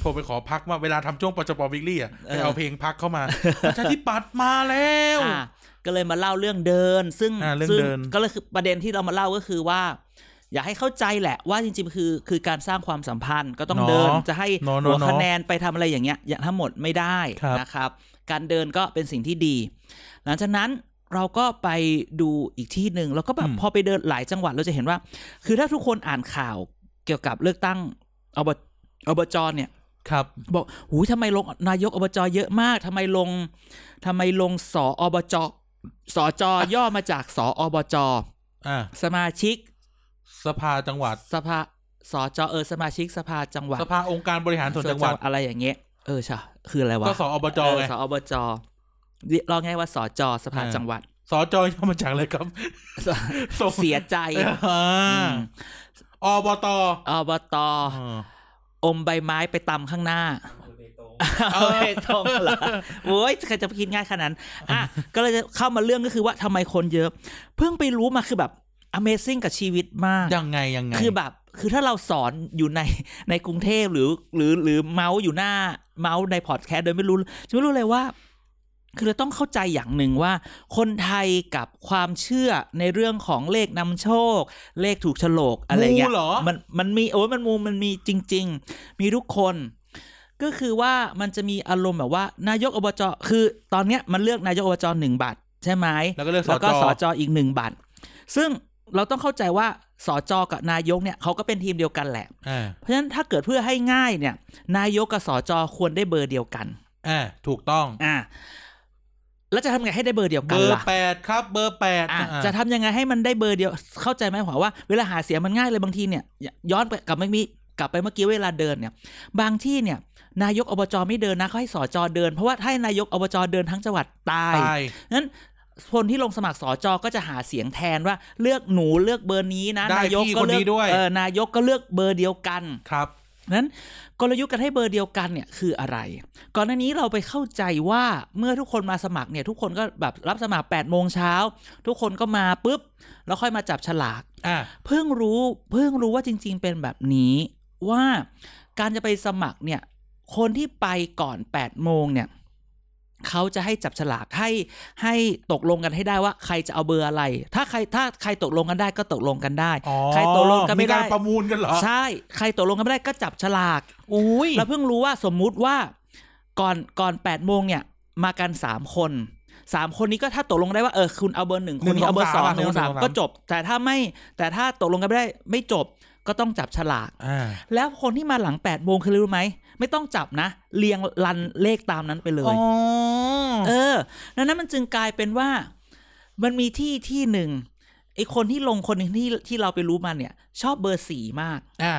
โทรไปขอพักมาเวลาทำช่วงปจปวิกลี่อะไปเอาเพลงพักเข้ามาประชาธิปัตย์มาแล้วอ่าก็เลยมาเล่าเรื่องเดิน ซึ่งอ่าเรื่องซึ่งเดินก็เลยคือประเด็นที่เรามาเล่าก็คือว่า อยากให้เข้าใจแหละว่าจริงๆคือคือการสร้างความสัมพันธ์ก็ต้องเดินจะให้เนาะหัวเนาะคะแนนไปทำอะไรอย่างเงี้ย อย่างทั้งหมดไม่ได้ครับนะครับ การเดินก็เป็นสิ่งที่ดี หลังจากนั้นเราก็ไปดูอีกที่หนึ่งแล้วก็แบบพอไปเดินหลายจังหวัดเราจะเห็นว่า คือถ้าทุกคนอ่านข่าวเกี่ยวกับเลือกตั้ง อบอบจเนี่ย ครับ บอกหูยทำไมลงนายกอบจเยอะมากทำไมลงทำไมลงสออบจสจย่อมาจากสออบจอ่าสมาชิก สภาจังหวัดสภาสจเออสมาชิกสภาจังหวัดสภาองค์การบริหารส่วนจังหวัดอะไรอย่างเงี้ยเออใช่คืออะไรวะก็สอบจเออไงสออบจลองง่ายว่าสจสภาอ่าจังหวัดสจย่อมาจากอะไรครับส่งเสียใจ อ่าอืมอบตอบตอ่าอมใบไม้ไปตำข้างหน้าเอเอาอไปตรงเหรอโว้ยใครจะไปคิดง่ายขนาดนั้นอะก็เลยจะเข้ามาเรื่องก็คือว่าทำไมคนเยอะ เพิ่งไปรู้มาคือแบบ Amazing กับชีวิตมาก ยังไงยังไง คือแบบ คือถ้าเราสอนอยู่ในในกรุงเทพหรือ หรือหรือเมาส์อยู่หน้าเมาส์ในพอดแคสต์โดยไม่รู้จะไม่รู้เลยว่า คือเราต้องเข้าใจอย่างหนึ่งว่า คนไทยกับความเชื่อในเรื่องของเลขนำโชค เลขถูกโฉลกอะไรเงี้ยมูเหรอมันมันมีโอ้ยมันมูมันมีจริง ๆ มีทุกคน ก็คือว่ามันจะมีอารมณ์แบบว่า นายกอบจคือตอนเนี้ยมันเลือกนายกอบจหนึ่งบัตรใช่ไหมแล้วก็เลือกสแล้วจก็สจอีกหนึ่งบัตรซึ่งเราต้องเข้าใจว่าสจกับนายกเนี่ยเขาก็เป็นทีมเดียวกันแหละอ่าเพราะฉะนั้นถ้าเกิดเพื่อให้ง่ายเนี่ย นายกกับสจควรได้เบอร์เดียวกันอ่าถูกต้องอ่า แล้วจะทำไงให้ได้เบอร์เดียวเบกันอร์ล่ะแปดครับเบอร์แปดอะอ่าจะทำยังไงให้มันได้เบอร์เดียวเข้าใจไหมหัวว่าเวลาหาเสียงมันง่ายเลยบางทีเนี่ยย้อนไปกลับไม่มีกลับไปเมื่อกี้เวลาเดินเนี่ย บางที่เนี่ย นายกอบจไม่เดินนะเขาให้สจเดิน เพราะว่าถ้าให้นายกอบจเดินทั้งจังหวัดตายตาย นั้นคนที่ลงสมัครสอจอก็จะหาเสียงแทนว่าเลือกหนูเลือกเบอร์นี้นะได้นายกพี่ก็คนเลืนี้อกด้วย เออนายกก็เลือกเบอร์เดียวกัน ครับ นั้น กลยุทธ์การให้เบอร์เดียวกันเนี่ยคืออะไร ก่อนหน้านี้เราไปเข้าใจว่าเมื่อทุกคนมาสมัครเนี่ยทุกคนก็แบบรับสมัคร8ปดโมงเช้าทุกคนก็มาปุ๊บแล้วค่อยมาจับฉลากอ่าเพิ่งรู้เพิ่งรู้ว่าจริง ๆ เป็นแบบนี้ว่าการจะไปสมัครเนี่ยคนที่ไปก่อน8ปดโมงเนี่ย เขาจะให้จับฉลากให้ให้ตกลงกันให้ได้ว่าใครจะเอาเบอร์อะไร ถ้าใครถ้าใครตกลงกันได้ก็ตกลงกันได้อ๋อใครตกลงกันไม่ได้การประมูลกันเหรอใช่ใครตกลงกันไม่ได้ก็จับฉลากอุ้ยแล้วเพิ่งรู้ว่าสมมุติว่าก่อนก่อนแปดโมงเนี่ยมากันสามคนสามคนนี้ก็ถ้าตกลงได้ว่าเออคุณเอาเบอร์หนึ่งคนนี้เอาเบอร์สองหนึ่งสามก็จบ แต่ถ้าไม่แต่ถ้าตกลงกันไม่ได้ไม่จบก็ต้องจับฉลากอ่าแล้วคนที่มาหลังแปดโมงคืออะไรรู้ไหม ไม่ต้องจับนะ เรียง run เลขตามนั้นไปเลยอ๋อเออดังนั้นมันจึงกลายเป็นว่า มันมีที่ที่หนึ่งไอคนที่ลงคนหนึ่งที่ที่เราไปรู้มาเนี่ย ชอบเบอร์สี่มากอ่า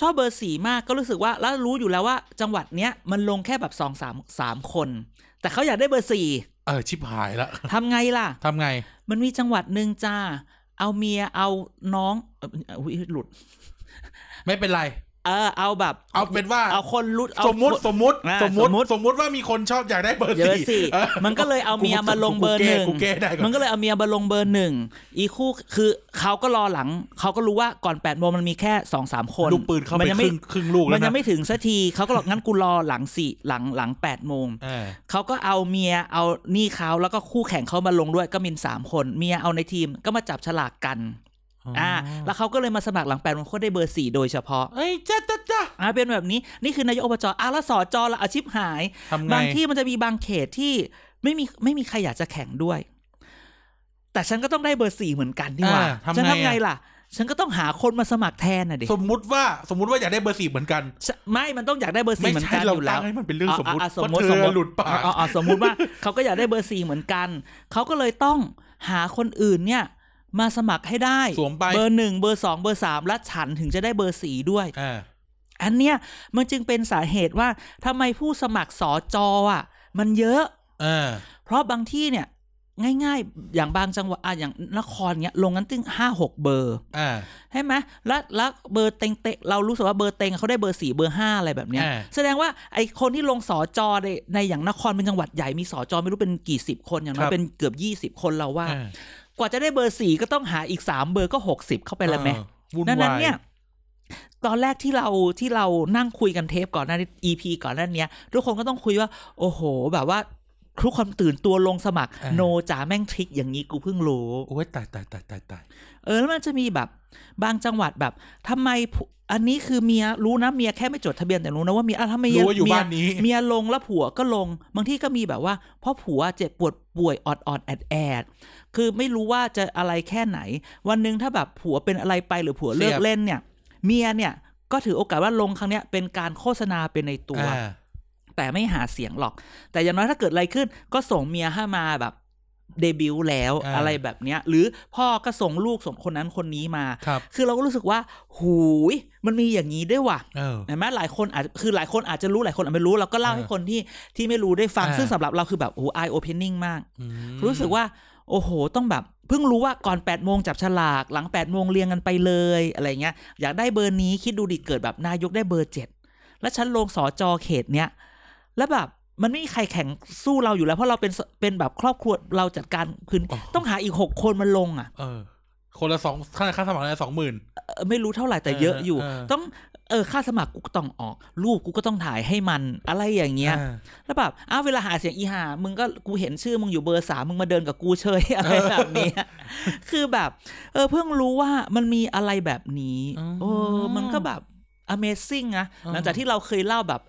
ชอบเบอร์สี่มากก็รู้สึกว่า แล้วรู้อยู่แล้วว่า จังหวัดเนี้ยมันลงแค่แบบสองสามสามคน แต่เขาอยากได้เบอร์สี่เออชิบหายละทำไงล่ะทำไง มันมีจังหวัดหนึ่งจ้าเอาเมียเอาน้องเอ่ออุ๊ยหลุด ไม่เป็นไร เออเอาแบบ เอาเป็นว่าเอาคนรุดเอาสมมุติคนสมมุติอ่าสมมุติสมมุติสมมุติว่ามีคนชอบอยากได้เบอร์เยอะสี่สิเออมันก็เลยเอาเมียมาลงเบอร์หนึ่งกูแก้ได้ก่อนมันก็เลยเอาเมียมาลงเบอร์หนึ่งอีคู่คือเขาก็รอหลังเขาก็รู้ว่าก่อนแปดโมงมันมีแค่สองสามคนลูกปืนเข้าไปมัยัคไม่รึ่งครึ่งลูกมัแล้วนยันะงไม่ถึงสักทีเขาก็บอกงั้นกูรอหลังสี่หลังหลังแปดโมงเออเขาก็เอาเมียเอานี่เขาแล้วก็คู่แข่งเขามาลงด้วยก็มีสามคน เมียเอาในทีมก็มาจับฉลากกัน อ่าแล้วเขาก็เลยมาสมัครหลังแปดโมงเขาได้เบอร์สี่โดยเฉพาะเอ้ยจ้าจ้าจ้าอ่าเป็นแบบนี้นี่คือนายกอบจอะแล้วสอจอละอาชีพหายทำไงบางที่มันจะมีบางเขตที่ไม่มีไม่มีใครอยากจะแข่งด้วย แต่ฉันก็ต้องได้เบอร์สี่เหมือนกันนี่หว่าอ่าทำไงฉันทำไงอะล่ะฉันก็ต้องหาคนมาสมัครแทนน่ะดิสมมุติว่าสมมุติว่าอยากได้เบอร์สี่เหมือนกันใช่ไม่มันต้องอยากได้เบอร์สี่ไม่เหมือนใช่กันเราอยู่แล้ตั้วงให้มันเป็นเรื่องสมมุติอะอะสมเพมติราะเธสมมอติหลุดปากอ๋ออ๋อสมมุติว่าเขาก็อยากได้เบอร์สี่เหมือนกัน เขาก็เลยต้องหาคนอื่นเนี่ย มาสมัครให้ได้สวมไปเบอร์หนึ่งเบอร์สองเบอร์สามและฉันถึงจะได้เบอร์สี่ด้วยอ่าอันเนี้ยมันจึงเป็นสาเหตุว่าทำไมผู้สมัครสอจออะ มันเยอะอ่าเพราะบางที่เนี่ย ง่ายๆ อย่างบางจังหวัดอะอย่างนครเนี้ย ลงกันตึงห้าหกเบอร์อ่าใช่ไหมแล้วแล้วเบอร์เต็งเตเรารู้สึกว่าเบอร์เต็งเขาได้เบอร์สี่เบอร์ห้าอะไรแบบเนี้ยอ่าแสดงว่าไอคนที่ลงสอจอในในอย่างนครเป็นจังหวัดใหญ่มีสอจอไม่รู้เป็นกี่สิบคนอย่างน้อยเป็นเกือบยี่สิบคนเราว่าอ่า กว่าจะได้เบอร์สี่ก็ต้องหาอีกสามเบอร์ก็หกสิบเข้าไปแล้วไหมเออวุ่นดังนั้นวายเนี่ย ตอนแรกที่เราที่เรานั่งคุยกันเทปก่อนหน้านี้ EP ก่อนหน้าเนี้ยทุกคนก็ต้องคุยว่า โอ้โห แบบว่าทุกคนตื่นตัวลงสมัครอ่าโนจ๋าแม่งทริกอย่างนี้กูเพิ่งรู้โอ้ยตายตายตายตายตาย เออแล้วมันจะมีแบบบางจังหวัดแบบทำไมผัวอันนี้คือเมียรู้นะเมียแค่ไม่จดทะเบียนแต่รู้นะว่าเมียอะถ้าเมียรู้ว่าอยู่เมีบ้านนี้เมียลงแล้วผัวก็ลง บางที่ก็มีแบบว่าเพราะผัวเจ็บปวดป่วยออดออดแอดแอดคือไม่รู้ว่าจะอะไรแค่ไหน วันหนึ่งถ้าแบบผัวเป็นอะไรไปหรือผัวเลิกเสียบเล่นเนี่ย เมียเนี่ยก็ถือโอกาสว่าลงครั้งเนี้ยเป็นการโฆษณาเป็นในตัวอ่าแต่ไม่หาเสียงหรอก แต่อย่างน้อยถ้าเกิดอะไรขึ้น ก็ส่งเมียให้มาแบบ เดบิวต์แล้วอ่าอะไรแบบเนี้ย หรือพ่อก็ส่งลูกส่งคนนั้นคนนี้มาครับคือเราก็รู้สึกว่า หูย มันมีอย่างนี้ด้วยว่ะเออเห็นไหมหลายคนอาจคือหลายคนอาจจะรู้หลายคนอาจไม่รู้ เราก็เล่าเออให้คนที่ที่ไม่รู้ได้ฟังอ่าซึ่งสำหรับเราคือแบบโอ้ไอโอเพนนิ่งมากอืมรู้สึกว่า โอ้โห ต้องแบบเพิ่งรู้ว่าก่อน8ปดโมงจับฉลากหลัง8ปดโมงเรียงกันไปเลยอะไรเงี้ย อยากได้เบอร์นี้คิดดูดิเกิดแบบนายกได้เบอร์เจ็ดแล้วฉันลงสอจอเขตเนี้ยแล้วแบบ มันไม่มีใครแข่งสู้เราอยู่แล้ว เพราะเราเป็นสเป็นแบบครอบครัวเราจัดการพื้นต้องหาอีกหกคนมาลงอะ เออ คนละสองค่าค่าสมัครละสองหมื่นเออไม่รู้เท่าไหร่แต่เยอะอยู่เออต้องเออค่าสมัครกูก็ต้องออก รูปกูก็ต้องถ่ายให้มันอะไรอย่างเงี้ยแล้วแบบอ้าวเวลาหาเสียงอีหามึงก็กูเห็นชื่อมึงอยู่เบอร์สามมึงมาเดินกับกูเฉยอะไรแบบเนี้ยคือแบบ เออเพิ่งรู้ว่ามันมีอะไรแบบนี้อืมเออมันก็แบบ Amazing นะอืมหลังจากที่เราเคยเล่าแบบ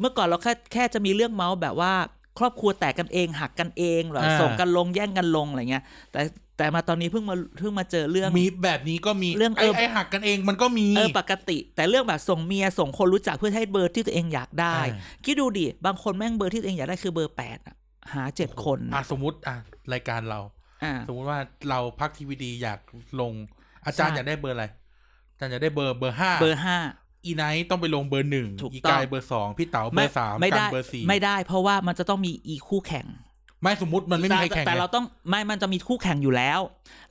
เมื่อก่อนเราแค่แค่จะมีเรื่องเมาส์แบบว่าครอบครัวแตกกันเองหักกันเองแบบอ่าส่งกันลงแย่งกันลงอะไรเงี้ย แต่แต่มาตอนนี้เพิ่งมาเพิ่งมาเจอเรื่องมีแบบนี้ก็มีเรื่องไอ้เออไอ้หักกันเองมันก็มีเออปกติ แต่เรื่องแบบส่งเมียส่งคนรู้จักเพื่อให้เบอร์ที่ตัวเองอยากได้อ่าคิดดูดิบางคนแม่งเบอร์ที่ตัวเองอยากได้คือเบอร์แปดอะหาเจ็ดคนอะสมมติอะรายการเราอ่าสมมติว่าเราพรรคทีวีดีอยากลงอาจารย์ใช่อยากได้เบอร์อะไรอาจารย์อยากได้เบอร์เบอร์ห้าเบอร์ห้า อีไนท์ต้องไปลงเบอร์หนึ่งถูกอีต้องกายเบอร์สองพี่เต๋าเบอร์สามไม่กันได้เบอร์สี่ไม่ได้เพราะว่ามันจะต้องมีอีคู่แข่ง ไม่สมมติมันไม่มีใครแข่งแต่ไงเราต้องไม่มันจะมีคู่แข่งอยู่แล้ว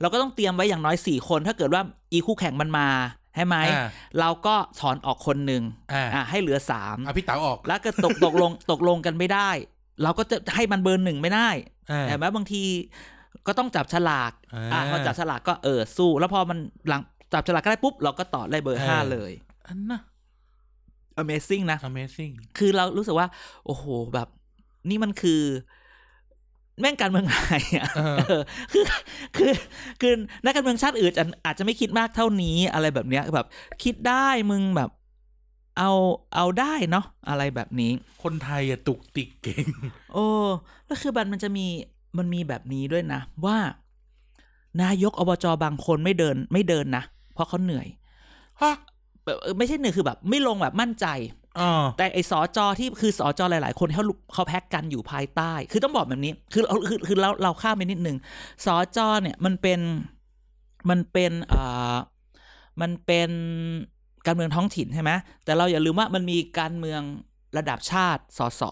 เราก็ต้องเตรียมไว้อย่างน้อยสี่คน ถ้าเกิดว่าอีคู่แข่งมันมาใช่ไหมอ่าเราก็ถอนออกคนหนึ่งอ่าอะให้เหลือสามอะพี่เต๋าออก แล้วก็ตกตกลงตกลงกันไม่ได้ เราก็จะให้มันเบอร์หนึ่งไม่ได้อ่าแต่แม้บางทีก็ต้องจับฉลากอ่าอะพอจับฉลากก็เออสู้ แล้วพอมันหลังจับฉลากก็ได้ปุ๊บเราก็ต่อได้เบอร์เออห้าเลย อันน่ะ Amazing นะ Amazing คือเรารู้สึกว่า โอ้โหแบบ นี่มันคือแม่งการเมืองไทยอะเออเออคือคือคือนักการเมืองชาติอื่นอาจอาจจะไม่คิดมากเท่านี้อะไรแบบเนี้ยแบบ คิดได้มึงแบบ เอาเอาได้เนาะอะไรแบบนี้ คนไทยอะตุกติกเก่ง โอ้แล้วคือมันมันจะมีมันมีแบบนี้ด้วยนะ ว่า นายกอบจบางคนไม่เดิน ไม่เดินนะเพราะเขาเหนื่อยฮะแบบเออ ไม่ใช่เหนื่อยคือแบบ ไม่ลงแบบมั่นใจอ๋อแต่ไอ้สอจอที่คือสอจอหลาย ๆ คนเขาเขาแพ็กกันอยู่ภายใต้ คือต้องบอกแบบนี้ คือเราคือคือเราเราข้ามไปนิดนึงสอจอเนี่ยมันเป็นมันเป็นอ่ามันเป็นการเมืองท้องถิ่นใช่ไหมแต่เราอย่าลืมว่ามันมีการเมืองระดับชาติ สส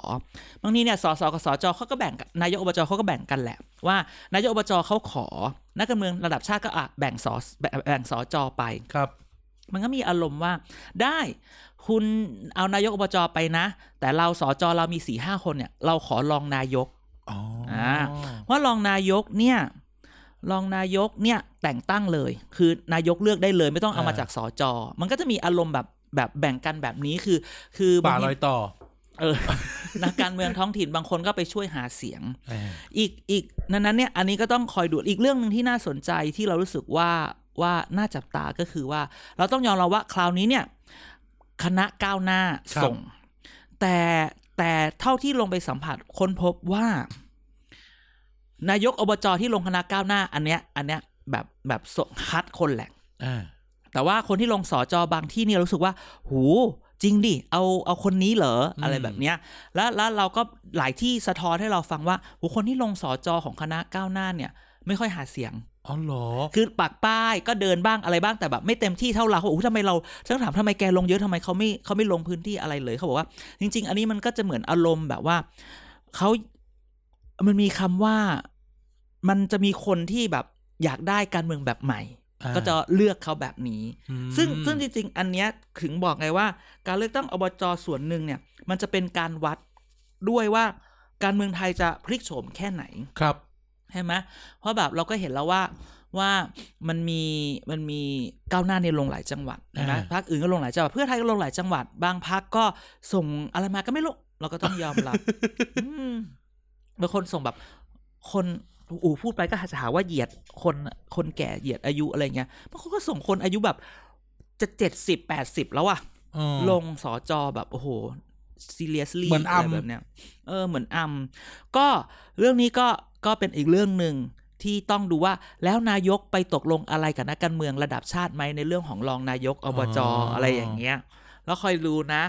บางทีเนี่ย สส กับ สจเขาก็แบ่งกันนายกอบจเขาก็แบ่งกันแหละ ว่านายกอบจเขาขอ นักการเมืองระดับชาติก็อะแบ่งสแบ่งแบ่งสจไป ครับ มันก็มีอารมณ์ว่า ได้คุณเอานายกอบจไปนะ แต่เราสอจอเรามีสี่ห้าคนเนี่ย เราขอรองนายกอ๋ออ่าว่ารองนายกเนี่ยรองนายกเนี่ยแต่งตั้งเลย คือนายกเลือกได้เลย ไม่ต้องเอามาจากสอจอมันก็จะมีอารมณ์แบบแบบแบ่งกันแบบนี้คือ คือป่าบางลทีอยต่อ เออนักการเมืองท้องถิ่นบางคนก็ไปช่วยหาเสียงเอออีกอีกนั้นนั้นเนี่ย อันนี้ก็ต้องคอยดูอีกเรื่องหนึ่งที่น่าสนใจที่เรารู้สึกว่า ว่าน่าจับตาก็คือว่า เราต้องยอมรับว่าคราวนี้เนี่ย คณะก้าวหน้าส่ง แต่แต่เท่าที่ลงไปสัมผัสค้นพบว่า นายกอบจที่ลงคณะก้าวหน้า อันเนี้ย อันเนี้ยแบบแบบส่งคัดคนแหละอ่าแต่ว่าคนที่ลงสอจอบางที่เนี่ยรู้สึกว่า หูจริงดิ เอาเอาคนนี้เหรออะไรแบบเนี้ย แล้วแล้วเราก็หลายที่สะท้อนให้เราฟังว่าหูคนที่ลงสอจอของคณะก้าวหน้าเนี่ย ไม่ค่อยหาเสียง อ๋อเหรอ คือปักป้ายก็เดินบ้างอะไรบ้างแต่แบบไม่เต็มที่เท่าเราโอ้โหทำไมเราฉันถามทำไมแกลงเยอะทำไมเขาไม่เขาไม่ลงพื้นที่อะไรเลยเขาบอกว่า จริง ๆ อันนี้มันก็จะเหมือนอารมณ์แบบว่าเขามันมีคำว่ามันจะมีคนที่แบบอยากได้การเมืองแบบใหม่อ่าก็จะเลือกเขาแบบนี้อืมซึ่งซึ่งจริง ๆ อันเนี้ยถึงบอกไงว่า การเลือกตั้งอบจส่วนหนึ่งเนี่ย มันจะเป็นการวัดด้วยว่าการเมืองไทยจะพลิกโฉมแค่ไหนครับ ใช่ไหมเพราะแบบเราก็เห็นแล้วว่าว่ามันมีมันมีก้าวหน้าในลงหลายจังหวัดใช่ไหมอ่าพรรคอื่นก็ลงหลายจังหวัดเพื่อไทยก็ลงหลายจังหวัด บางพรรคก็ส่งอะไรมาก็ไม่รู้เราก็ต้องยอมรับอืมบางคนส่งแบบคนอูพูดไปก็จะหาว่าเหยียดคนคนแก่เหยียดอายุอะไรเงี้ยบางคนก็ส่งคนอายุแบบจะเจ็ดสิบแปดสิบแล้วอะอ๋อลงสอจอแบบโอ้โห seriously เหมือนอำะไรแบบเนี้ยเออเหมือนอัมก็เรื่องนี้ก็ก็เป็นอีกเรื่องหนึ่งที่ต้องดูว่าแล้วนายกไปตกลงอะไรกับนักการเมืองระดับชาติไหมในเรื่องของรองนายกอบจอะไรอย่างเงี้ย แล้วคอยดูนะ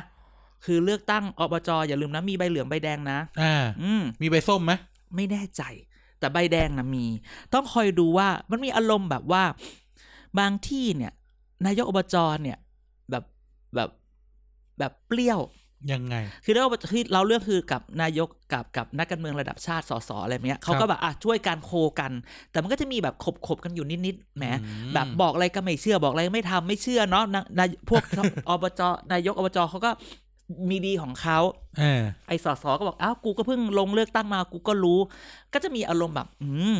คือเลือกตั้งอบจอย่าลืมนะมีใบเหลืองใบแดงนะอ่าอืมมีใบส้มไหมไม่แน่ใจ แต่ใบแดงนะมี ต้องคอยดูว่ามันมีอารมณ์แบบว่า บางที่เนี่ย นายกอบจเนี่ย แบบแบบแบบเปรี้ยว ยังไง คือเราที่เราเลือกคือกับนายกกับกับนักการเมืองระดับชาติสสอะไรเนี้ยเขาก็แบบอะช่วยการโคกัน แต่มันก็จะมีแบบขบขบกันอยู่นิดๆแหมอืมแบบบอกอะไรก็ไม่เชื่อบอกอะไรก็ไม่ทำไม่เชื่อเนาะนะนายพวกอบจนายกอบจเขาก็มีดีของเขาเออไอ้สสก็บอกอ้าวกูก็เพิ่งลงเลือกตั้งมากูก็รู้ ก็จะมีอารมณ์แบบ อืม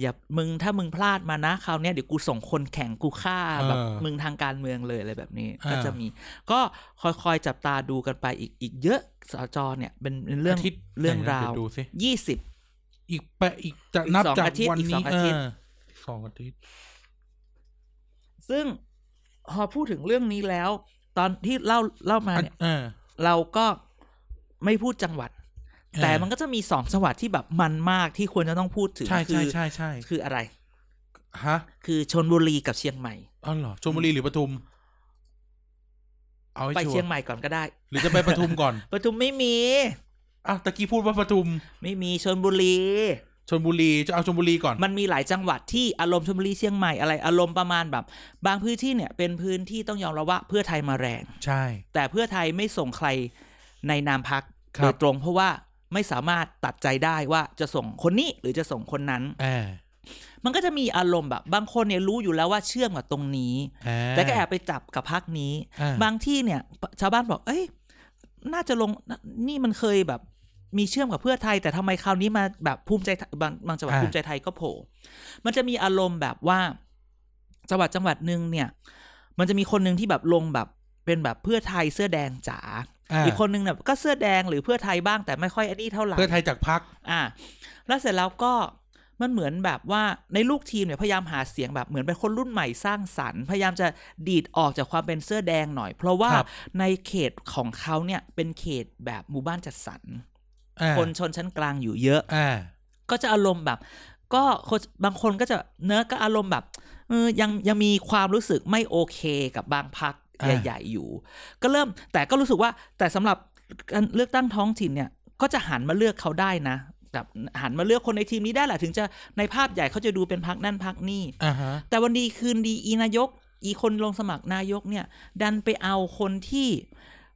อย่ามึงถ้ามึงพลาดมานะคราวเนี้ยเดี๋ยวกูส่งคนแข่งกูฆ่าแบบเออมึงทางการเมืองเลยอะไรแบบนี้อ่าก็จะมี ก็ค่อยๆจับตาดูกันไปอีกอีกเยอะสจเนี่ยเป็นเป็นเรื่องอาทิตย์เรื่องไหนนะราวเดี๋ยดูสิยี่สิบอีกแปะอีกจะอีกนับสองจากอาทิตย์วันอีกสอนี้งอาทิตย์เออสองอาทิตย์ซึ่งพอพูดถึงเรื่องนี้แล้ว ตอนที่เล่าเล่ามาเนี่ยเออเราก็ไม่พูดจังหวัดเออ แต่มันก็จะมีสองจังหวัดที่แบบมันมากที่ควรจะต้องพูดถึงใช่คืใช่อใช่ใช่คืออะไรฮะคือชนบุรีกับเชียงใหม่อ๋อเหรอชลบุรีหรือปทุม เอาให้ไปชัวเชียงร์ใหม่ก่อนก็ได้ หรือจะไปปทุมก่อนปทุมไม่มีอ้าวตะกี้พูดว่าปทุม ไม่มีชนบุรีชลบุรีจะเอาชลบุรีก่อน มันมีหลายจังหวัดที่อารมณ์ชลบุรีเชียงใหม่อะไรอารมณ์ประมาณแบบ บางพื้นที่เนี่ย เป็นพื้นที่ต้องยอมรับว่าเพื่อไทยมาแรง ใช่ แต่เพื่อไทยไม่ส่งใครในนามพักครับโดยตรงเพราะว่า ไม่สามารถตัดใจได้ว่าจะส่งคนนี้หรือจะส่งคนนั้นแอบมันก็จะมีอารมณ์แบบ บางคนเนี่ยรู้อยู่แล้วว่าเชื่อมกับตรงนี้อ่าแต่ก็แอบไปจับกับพักนี้อ่าบางที่เนี่ย ชาวบ้านบอก เอ้ย น่าจะลงนี่มันเคยแบบ มีเชื่อมกับเพื่อไทย แต่ทำไมคราวนี้มาแบบภูมิใจไทยบางบางจังหวัดอ่าภูมิใจไทยก็โผล่มันจะมีอารมณ์แบบว่าจังหวัดจังหวัดหนึ่งเนี่ย มันจะมีคนหนึ่งที่แบบลงแบบ เป็นแบบเพื่อไทยเสื้อแดงจ๋าาอีกคนนึงเนี่ยก็เสื้อแดงหรือเพื่อไทยบ้างแต่ไม่ค่อยอันนี้เท่าไหร่เพื่อไทยจากพักอ่า แล้วเสร็จแล้วก็มันเหมือนแบบว่าในลูกทีมเนี่ยพยายามหาเสียงแบบเหมือนเป็นคนรุ่นใหม่สร้างสรรค์พยายามจะดีดออกจากความเป็นเสื้อแดงหน่อย เพราะว่าครับในเขตของเขาเนี่ยเป็นเขตแบบหมู่บ้านจัดสรรอ่าคนชนชั้นกลางอยู่เยอะอ่าก็จะอารมณ์แบบ ก็คนบางคนก็จะเนื้อะก็อารมณ์แบบเออยังยังมีความรู้สึกไม่โอเคกับบางพักอ่า ใหญ่ๆอยู่ ก็เริ่มแต่ก็รู้สึกว่าแต่สำหรับการเลือกตั้งท้องถิ่นเนี่ย ก็จะหันมาเลือกเขาได้นะแบบหันมาเลือกคนในทีมนี้ได้แหละถึงจะในภาพใหญ่เขาจะดูเป็นพักนั่นพักนี่อ่าฮะแต่วันดีคืนดีอีนายก อีคนลงสมัครนายกเนี่ย ดันไปเอาคนที่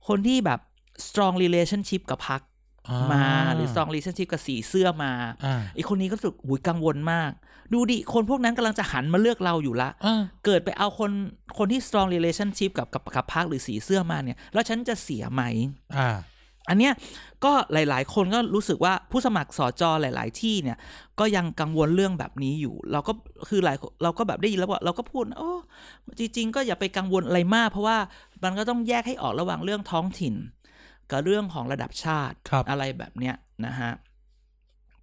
คนที่แบบ strong relationship กับพักอ่า มาหรือ strong relationship กับสีเสื้อมาอ่าไอคนนี้ก็รู้สึกอุยกังวลมาก ดูดิ คนพวกนั้นกำลังจะหันมาเลือกเราอยู่ละอ่าเกิดไปเอาคนคนที่ strong relationship กับกับกับพักหรือสีเสื้อมาเนี่ย แล้วฉันจะเสียไหมอ่าอันเนี้ยก็หลาย ๆ คนก็รู้สึกว่าผู้สมัครสอจอหลาย ๆ ที่เนี่ย ก็ยังกังวลเรื่องแบบนี้อยู่ เราก็คือหลายเราก็แบบได้ยินแล้วว่าเราก็พูดโอ้จริง ๆ ก็อย่าไปกังวลอะไรมาก เพราะว่ามันก็ต้องแยกให้ออกระหว่างเรื่องท้องถิ่น กับเรื่องของระดับชาติครับอะไรแบบเนี้ยนะฮะ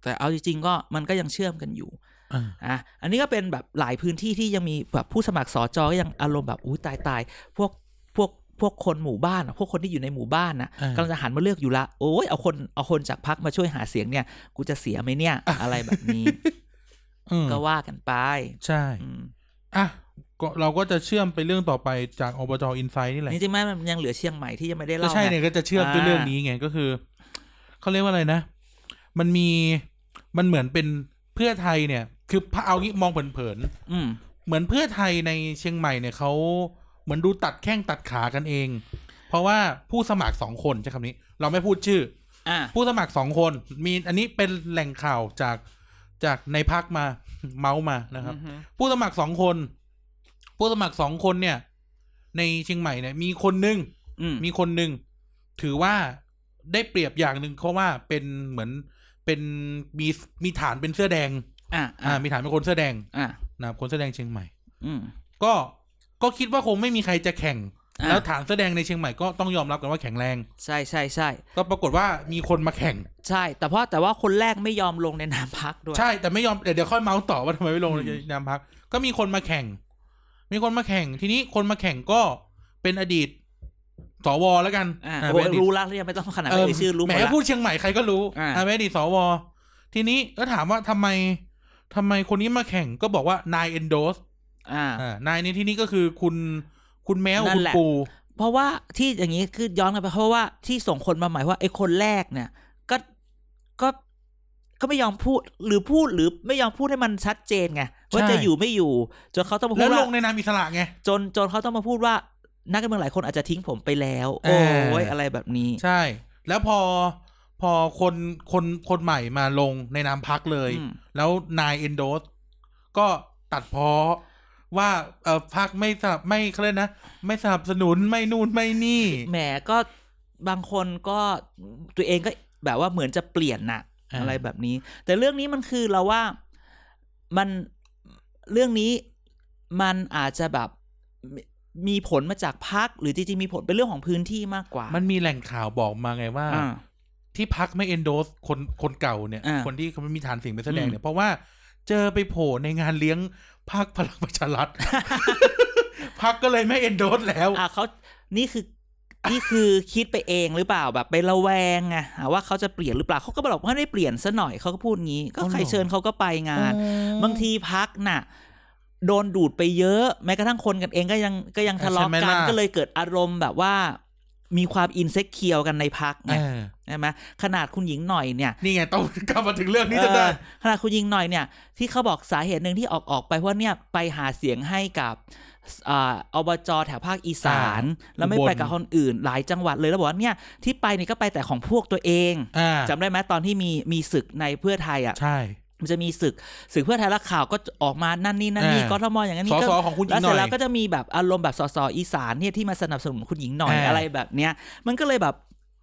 แต่เอาจริงๆก็มันก็ยังเชื่อมกันอยู่อ่าอะอันนี้ก็เป็นแบบหลายพื้นที่ที่ยังมีแบบผู้สมัครสอจอก็ยังอารมณ์แบบอุ้ยตายตายพวกพวกพวกคนหมู่บ้านอะพวกคนที่อยู่ในหมู่บ้านนะอ่ากำลังจะหันมาเลือกอยู่ละโอ้ยเอาคนเอาคนจากพักมาช่วยหาเสียงเนี่ย กูจะเสียไหมเนี่ย อะไรแบบนี้อืมก็ว่ากันไป ใช่อืมอะ ก็เราก็จะเชื่อมไปเรื่องต่อไปจากอบจอินไซด์นี่แหละจริงๆไหมมันยังเหลือเชียงใหม่ที่ยังไม่ได้ก็เล่าใช่ไงเนี่ยก็จะเชื่อมด้วยอ่าเรื่องนี้ไงก็คือเขาเรียกว่าอะไรนะ มันมีมันเหมือนเป็นเพื่อไทยเนี่ย คือพเอางี้มองเผินอืมๆเหมือนเพื่อไทยในเชียงใหม่เนี่ยเขาเหมือนดูตัดแข้งตัดขากันเอง เพราะว่าผู้สมัครสองคนใช้คำนี้ เราไม่พูดชื่ออะผู้สมัครสองคน มีอันนี้เป็นแหล่งข่าวจากจากในพักมาเมาส์มานะครับอือฮึผู้สมัครสองคน ผู้สมัครสองคนเนี่ย ในเชียงใหม่เนี่ยมีคนหนึ่งอืมมีคนหนึ่งถือว่าได้เปรียบอย่างหนึ่งเพราะว่าเป็นเหมือนเป็นมีมีฐานเป็นเสื้อแดง อะอ่า มีฐานเป็นคนเสื้อแดง อะนะครับคนเสื้อแดงเชียงใหม่ อืมก็ก็คิดว่าคงไม่มีใครจะแข่งอ่าแล้วฐานเสื้อแดงในเชียงใหม่ก็ต้องยอมรับกันว่าแข็งแรง ใช่ใช่ใช่ก็ปรากฏว่ามีคนมาแข่ง ใช่ แต่เพราะแต่ว่าคนแรกไม่ยอมลงในนามพักด้วย ใช่แต่ไม่ยอมเดี๋ยวเดี๋ยวค่อยเมาส์ต่อว่าทำไมไม่ลงอืในมนามพักก็มีคนมาแข่ง มีคนมาแข่งทีนี้คนมาแข่งก็เป็นอดีตสวแล้วกันอ่าอ่าโอ้เป็นอดีตรู้แล้วยังไม่ต้องขนาดไม่เอ่ยชื่อรู้หมแหดมแล้วพูดเชียงใหม่ใครก็รู้อ่าอ่าเป็นอดีตสวทีนี้ก็ถามว่าทำไมทำไมคนนี้มาแข่งก็บอกว่านายเอนโดสอ่าอ่านายในที่นี้ก็คือคุณคุณแมวนั่คุนณแหละปู เพราะว่าที่อย่างนี้คือย้อนกลันไปเพราะว่าที่ส่งคนมาหมายว่าไอ้คนแรกเนี่ย ก็ก็ก็ไม่ยอมพูดหรือพูดหรือไม่ยอมพูดให้มันชัดเจนไง ว่าจะอยู่ไม่อยู่ จนเขาต้องมาแล้พูวดลว่างในนามอิสระไงจนจนเขาต้องมาพูดว่า นักการเมืองหลายคนอาจจะทิ้งผมไปแล้วเอโอ้อยอะไรแบบนี้ ใช่ แล้วพอพอคนคนคนใหม่มาลงในนามพักเลยอืมแล้วนายเอนโดสก็ตัดเพ้อว่าเออพักไม่สนับไม่เขาเรียกนะ ไม่สนับสนุนไม่นู่นไม่นี่ แหมก็บางคนก็ตัวเองก็แบบว่าเหมือนจะเปลี่ยนน่ะอ่าอะไรแบบนี้ แต่เรื่องนี้มันคือเราว่ามัน เรื่องนี้มันอาจจะแบบมีมีผลมาจากพักหรือจริงๆมีผลเป็นเรื่องของพื้นที่มากกว่า มันมีแหล่งข่าวบอกมาไงว่าอ่าที่พักไม่เอนโดสคนคนเก่าเนี่ยอ่าคนที่เขาไม่มีฐานเสียงเป็นแสดงอืมเนี่ย เพราะว่าเจอไปโผล่ในงานเลี้ยงพักพลังประชารัฐพักก็เลยไม่เอนโดสแล้วอะเขานี่คือ นี่คือคิดไปเองหรือเปล่าแบบไประแวงไงอะว่าเขาจะเปลี่ยนหรือเปล่าเขาก็บอกว่าไม่ได้เปลี่ยนซะหน่อยเขาก็พูดงี้ ก็อ๋อเหรอใครเชิญเขาก็ไปงานอ๋อบางทีพักน่ะโดนดูดไปเยอะ แม้กระทั่งคนกันเองก็ยังก็ยังทะเลาะใช่ไหมกันล่ะก็เลยเกิดอารมณ์แบบว่ามีความอินเซ็กเคียวกันในพักไงเออใช่ไหมขนาดคุณหญิงหน่อยเนี่ยนี่ไงต้องกลับมาถึงเรื่องนี้จะได้เออขนาดคุณหญิงหน่อยเนี่ย ที่เขาบอกสาเหตุหนึ่งที่ออกออกไปเพราะเนี่ยไปหาเสียงให้กับ อ่าอบจแถวภาคอีสานอ่าแล้วไม่อุบลไปกับคนอื่นหลายจังหวัดเลยแล้วบอกว่าเนี่ยที่ไปเนี่ยก็ไปแต่ของพวกตัวเองอ่าจำได้ไหมตอนที่มีมีศึกในเพื่อไทยอะใช่มันจะมีศึกศึกเพื่อไทยและข่าวก็ออกมานั่นนี่นั่นนี่อ่ากทมอย่างนั้นสนี่อก็สอของคุณหญิแล้วงหเสน่ร็อยจแล้วก็จะมีแบบอารมณ์แบบสสอีสานเนี่ยที่มาสนับสนุนคุณหญิงหน่อยอ่าอะไรแบบเนี้ยมันก็เลยแบบ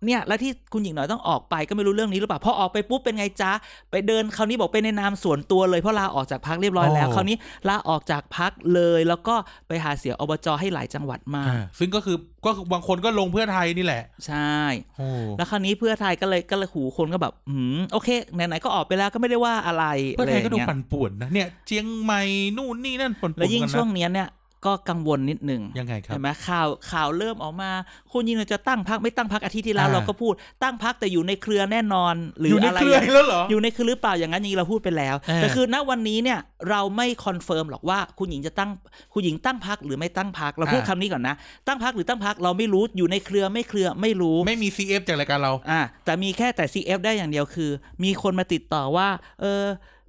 เนี่ยแล้วที่คุณหญิงหน่อยต้องออกไปก็ไม่รู้เรื่องนี้หรือเปล่าพอออกไปปุ๊บเป็นไงจ๊ะไปเดินคราวนี้บอกเป็นในนามส่วนตัวเลยเพราะลาออกจากพักเรียบร้อยแล้วคราวนี้ลาออกจากพักเลย แล้วก็ไปหาเสียงอบจให้หลายจังหวัดมากอ่าซึ่งก็คือก็คือบางคนก็ลงเพื่อไทยนี่แหละ ใช่โอ้แล้วคราวนี้เพื่อไทยก็เลยก็เลยหูคนก็แบบอืมโอเคไหนๆก็ออกไปแล้วก็ไม่ได้ว่าอะไรเพื่อไทยก็ดูะรางงี้ปั่นป่วนนะเนี่ยเชียงใหม่นู่นนี่นั่นป่นๆแล้วยิ่งกันนะช่วงเนี้ยเนี่ย ก็กังวลนิดหนึ่งยังไงครับเห็นไหมข่าวข่าวเริ่มออกมาคุณยิงจะตั้งพักไม่ตั้งพักอาทิตย์ที่แล้วอ่าเราก็พูดตั้งพักแต่อยู่ในเครือแน่นอน หรืออยู่ในอะไรเครือแล้วเหรออยู่ในเครือหรือเปล่าอย่างนั้นอย่างนี้เราพูดไปแล้วเออแต่คือณวันนี้เนี่ยเราไม่ confirm หรอกว่าคุณหญิงจะตั้งคุณหญิงตั้งพรรคหรือไม่ตั้งพรรคเราพูดอ่าคำนี้ก่อนนะตั้งพรรคหรือตั้งพรรคเราไม่รู้อยู่ในเครือไม่เครือไม่รู้ ไม่มี CF จากรายการเราอ่าแต่มีแค่แต่ CF ได้อย่างเดียวคือ มีคนมาติดต่อว่า เออ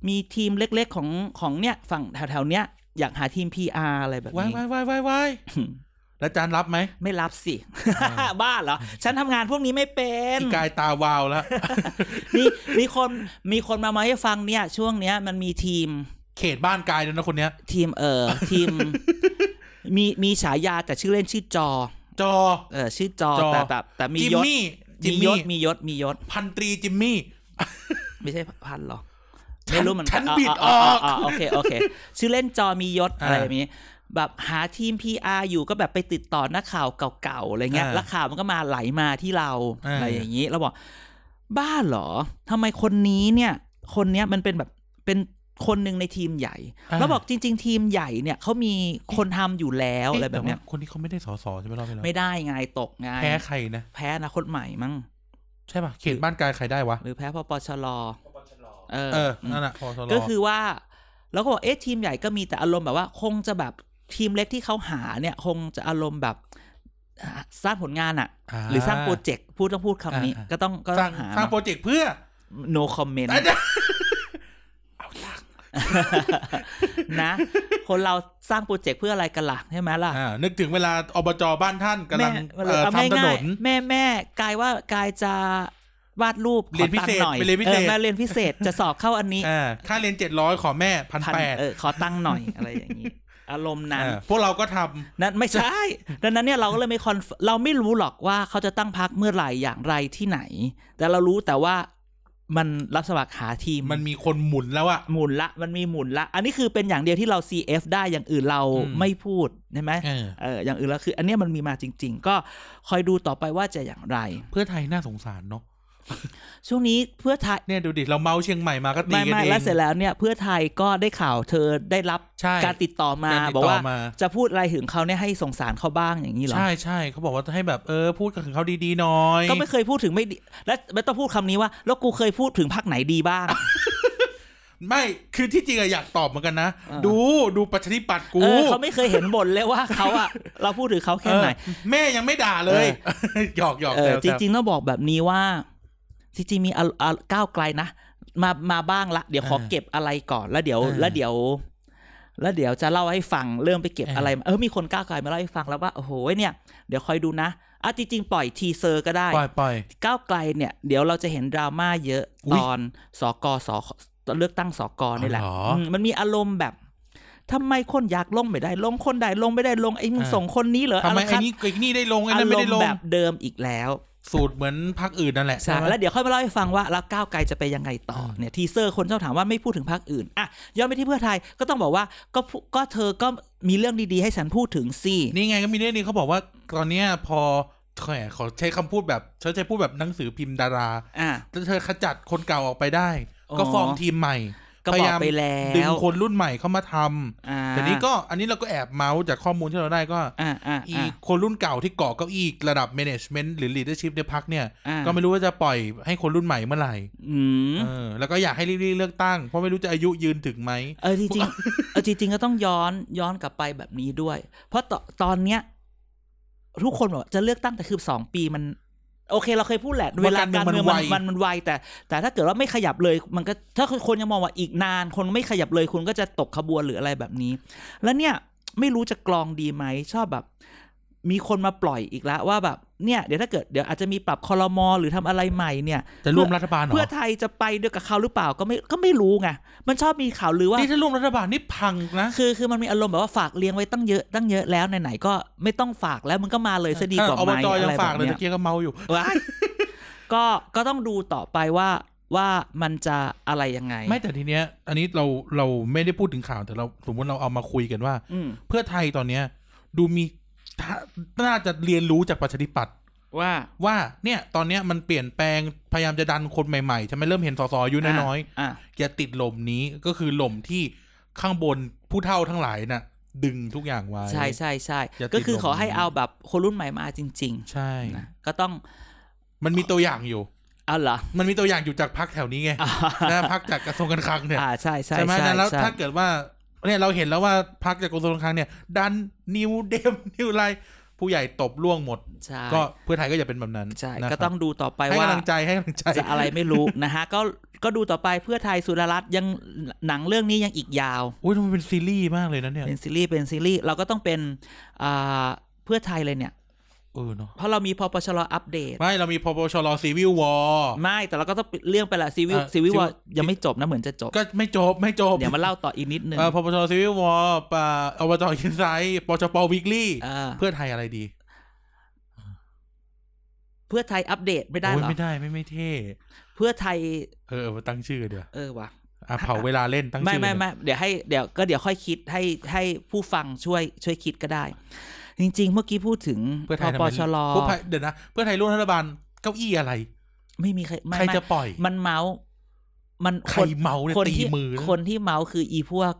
มีทีมเล็กๆของของเนี่ยฝั่งแถวๆเนี้ย อยากหาทีม PR อะไรแบบว้ายนี้ว้ายว้ายว้ายว้ายแล้วอาจารย์รับไหม ไม่รับสิอ่าบ้าเหรอ ฉันทำงานพวกนี้ไม่เป็นพี่กายตาวาวแล้ว มีมีคนมีคนมามาให้ฟังเนี่ย ช่วงเนี้ยมันมีทีม เขตบ้านกายด้วยนะคนเนี้ย ทีมเออทีม มีมีฉายาแต่ชื่อเล่นชื่อจอ จอ เออชื่อจอจอแต่แต่แต่มีจิมยศมี่จิมีมยมี่ศมียศมียศ พันตรีจิมมี่ ไม่ใช่พันหรอฉัน ไม่รู้เหมือนฉักันนบิดออกาาาโอเคโอเคชื่อเล่นจอมียศอ่าอะไรแบบนี้แบบหาทีม PR อยู่ก็แบบไปติดต่อนักข่าวเก่าๆอะไรเงี้ยอ่าแล้วข่าวมันก็มาไหลมาที่เราอ่าอะไรอย่างนี้เราบอกบ้าเหรอทำไมคนนี้เนี่ย คนเนี้ยมันเป็นแบบเป็นคนหนึ่งในทีมใหญ่ แล้วบอกจริง ๆ ทีมใหญ่เนี่ยเขามีคนทำอยู่แล้วอะไรแบบเนี้ยต่ว่าคนที่เขาไม่ได้สอสอใช่ไหมรอบที่แล้วไม่ได้ไงตกไงแพ้ใครนะแพ้อนาคตใหม่มั้งใช่ป่ะเขตบ้านกายใครได้วะหรือแพ้พปชร เออเอออืมนั่นแหละพอสรก็คือว่าแล้วก็บอกเอ๊ะทีมใหญ่ก็มีแต่อารมณ์แบบว่า คงจะแบบทีมเล็กที่เขาหาเนี่ย คงจะอารมณ์แบบอ่าสร้างผลงานอะาหรือสร้างโปรเจกต์พูดต้องพูดคำนี้อ่าก็ต้องก็สต้ร้าองงหาสร้างโปรเจกต์เพื่อ no comment อาจารย์นะ คนเราสร้างโปรเจกต์เพื่ออะไรกันล่ะใช่ไหมล่ะอ่านึกถึงเวลาอบจบ้านท่านกำลังแม่เอ่อเอาทำถนง่ายนๆแม่แม่กายว่ากายจะ วาดรูปขเรีอยนพิตังเศษค์หน่อยไปเรียนพิเศษ ออมาเรียนพิเศษจะสอบเข้าอันนี้อ่าค่าเรียนเจ็ดร้อยขอแม่พันพันแปดเออขอตั้งค์หน่อยอะไรอย่างนี้ อารมณ์นั้น พวกเราก็ทำ นั่นไม่ใช่ ดังนั้นเนี่ยเราก็เลยไม่คอนเราไม่รู้หรอกว่าเขาจะตั้งพักเมื่อไหร่อย่างไรที่ไหน แต่เรารู้แต่ว่ามันรับสมัครหาทีมมันมีคนหมุนแล้วอะ หมุนละ มันมีหมุนละ อันนี้คือเป็นอย่างเดียวที่เรา CF ได้อย่างอื่นเราอืม ไม่พูดใช่ไหมเออเอออย่างอื่นแล้วคือ อันเนี้ยมันมีมาจริง ๆ ก็คอยดูต่อไปว่าจะอย่างไร เพื่อไทยน่าสงสารเนาะ ช่วงนี้เพื่อไทยเนี่ยดูดิเราเมาเชียงใหม่มาก็ตีไม่กันไม่เองแล้วเสร็จแล้วเนี่ยเพื่อไทยก็ได้ข่าวเธอได้รับใช่การติดต่อมาการติดต่อบอกว่ามาจะพูดอะไรถึงเขาเนี่ยให้สงสารเขาบ้างอย่างนี้เหรอใช่ใช่เขาบอกว่าให้แบบเออพูดกับเขาดีๆหน่อย ก็ไม่เคยพูดถึงไม่ดีและไม่ต้องพูดคำนี้ว่า แล้วกูเคยพูดถึงพักไหนดีบ้างไม่คือที่จริงอะอยากตอบเหมือนกันนะเออดูดูประชาธิปัตย์กูเออเขาไม่เคยเห็นบ่นเลยว่าเขาอะเราพูดถึงเขาแค่ไหนเออแม่ยังไม่ด่าเลยหยอกหยอกเออแซวจริงๆต้องบอกแบบนี้ว่า จริงๆมีอะอะก้าวไกลนะ มามาบ้างละ เดี๋ยวขอเก็บอะไรก่อน แล้วเดี๋ยว แล้วเดี๋ยว แล้วเดี๋ยวจะเล่าให้ฟังเริ่มไปเก็บอะไรมาเออมีคนก้าวไกลมาเล่าให้ฟังแล้วว่าโอ้โหเนี่ย เดี๋ยวคอยดูนะอะจริงๆปล่อยทีเซอร์ก็ได้ ปล่อยปล่อยก้าวไกลเนี่ย เดี๋ยวเราจะเห็นดราม่าเยอะอุ๊ตยอนสกสตอนเลือกตั้งสกนี่แหละอ๋อเหรออืมมันมีอารมณ์แบบทำไมคนอยากลงไม่ได้ลงคนใดลงไม่ได้ลงไอ้มึงอ่าส่งคนนี้เหรอทำไมะรไอ้นี่ไอ้นี่ได้ลงไอ้อานั่นไม่รได้มลณ์งแบบเดิมอีกแล้ว สูตรเหมือนพักอื่นนั่นแหละใช่ไหมแล้วเดี๋ยวค่อยมาเล่าให้ฟังว่าแล้วก้าวไกลจะไปยังไงต่ออ่าเนี่ยทีเซอร์คนชอบถามว่าไม่พูดถึงพรรคอื่นอะย้อนไปที่เพื่อไทยก็ต้องบอกว่าก็พูก็เธอก็มีเรื่องดีๆ ให้ฉันพูดถึงสินี่ไงก็มีเรื่องนี้เขาบอกว่าตอนเนี้ยพอแหมขอใช้คำพูดแบบเขาใช้พูดแบบหนังสือพิมพ์ดาราอะเธอขจัดคนเก่าออกไปได้อ๋อก็ฟอร์มทีมใหม่ ก็พบยาอกยามไปแล้ดึงวคนรุ่นใหม่เข้ามาทำอ่าแต่นี้ก็อันนี้เราก็แอบเมาส์จากข้อมูลที่เราได้ก็อ่าอ่าอีอ่าคนรุ่นเก่าที่เกาะเก้าอี้ระดับ management หรือ leadership ในพักเนี่ยอ่าก็ไม่รู้ว่าจะปล่อยให้คนรุ่นใหม่เมื่อไหร่อืมเออแล้วก็อยากให้รีบๆเลือกตั้ง เพราะไม่รู้จะอายุยืนถึงไหมเออจริงๆเออจริง ๆ ก็ต้องย้อนย้อนกลับไปแบบนี้ด้วย เพราะตตอนเนี้ยทุกคนบอกจะเลือกตั้งแต่คือสองปีมัน โอเคเราเคยพูดแหละเวลาการเมืองมันมันมันไวแต่ แต่ถ้าเกิดว่าไม่ขยับเลย มันก็ถ้าคนยังมองว่าอีกนาน คนไม่ขยับเลยคุณก็จะตกขบวนหรืออะไรแบบนี้ แล้วเนี่ยไม่รู้จะกรองดีไหมชอบแบบ มีคนมาปล่อยอีกแล้วว่าแบบ เนี่ยเดี๋ยวถ้าเกิดเดี๋ยวอาจจะมีปรับคอรมอหรือทำอะไรใหม่เนี่ยจะร่วมรัฐบาลเหรอเพื่อไทยจะไปด้วยกับเขาหรือเปล่าก็ไม่ก็ไม่รู้ไงมันชอบมีข่าวลือว่านี่ถ้าร่วมรัฐบาลนี่พังนะคือคือมันมีอารมณ์แบบว่าฝากเลี้ยงไว้ตั้งเยอะตั้งเยอะแล้วไหนๆก็ไม่ต้องฝากแล้วมันก็มาเลยซะดีกว่าอบไหมจอะยังไรแบฝากบเลยเนี้ตะยเกียก็เมาอยู่ว้ายก็ก็ต้องดูต่อไปว่าว่ามันจะอะไรยังไง ไม่แต่ทีเนี้ย อันนี้เราเราไม่ได้พูดถึงข่าวแต่เราสมมติเราเอามาคุยกันว่าอืมเพื่อไทยตอนเนี้ย ดูมีท่า น่าจะเรียนรู้จากประชาธิปัตย์ว่าว่าเนี่ยตอนเนี้ยมันเปลี่ยนแปลงพยายามจะดันคนใหม่ๆใช่ไหมเริ่มเห็นสสอายุน้อยอะๆอย่าติดหล่มนี้ก็คือหล่มที่ข้างบนผู้เฒ่าทั้งหลายน่ะ ดึงทุกอย่างไว้ ใช่ใช่ใช่อย่าติดก็คือขอให้ลมเอาแบบคนรุ่นใหม่มาจริงใช่ๆนะก็ต้องมันมีตัวอย่างอยู่เอาเหรอมันมีตัวอย่างอยู่จากพักแถวนี้ไงอ่านะพักจากกระทรวงการคลังเนี่ยอ่าใช่ใช่ใช่ไหมใช่แล้วใช่ถ้าเกิดว่า เนี่ยเราเห็นแล้วว่าพักจากกระทรวงการคลังเนี่ย ดันนิวเดมนิวไลผู้ใหญ่ตบล่วงหมดใช่ก็เพื่อไทยก็อย่าเป็นแบบนั้นใช่นะครับก็ต้องดูต่อไปให้ว่ากำลังใจให้กำลังใจจะอะไรไม่รู้นะฮะก็ก็ดูต่อไปเพื่อไทยสุดารัตน์ยังหนังเรื่องนี้ยังอีกยาวอุ้ยมันเป็นซีรีส์มากเลยนะเนี่ยเป็นซีรีส์เป็นซีรีส์เราก็ต้องเป็นอ่าเพื่อไทยเลยเนี่ย เออเนาะเพราะเรามีพปชรอัปเดต ไม่ เรามีพปชรซีวิววอไม่ แต่เราก็ต้องเรื่องไปละซีวิวเอ่อซีวิว Civil ยังไม่จบนะเหมือนจะจบ ก็ไม่จบไม่จบ เดี๋ยวมาเล่าต่ออีกนิดนึงเออพปชรซีวิววอปะอบจอินไซต์ปชปวิกลี่อ่าเพื่อไทยอะไรดี เพื่อไทยอัปเดตไม่ได้โอ้ยเหรอไม่ได้ไม่ไม่เท่ เพื่อไทย เออมาตั้งชื่อเดี๋ยวเออว่ะอะเผาเวลาเล่นตั้งไม่ชื่อไม่เลยไม่เดี๋ยวให้เดี๋ยวก็เดี๋ยวค่อยคิดให้ให้ผู้ฟังช่วยช่วยคิดก็ได้ จริง ๆ เมื่อกี้พูดถึงเพื่อไทพยทำปไมชรเพื่อไทยเดี๋ยวนะเพื่อไทยร่วมรัฐบาลเก้าอี้อะไร ไม่มีใครไม่ใครไม่จะปล่อย มันเมาส์มันใครเมาเนี่ยคนตีที่มือนะคนที่เมาส์คืออีพวก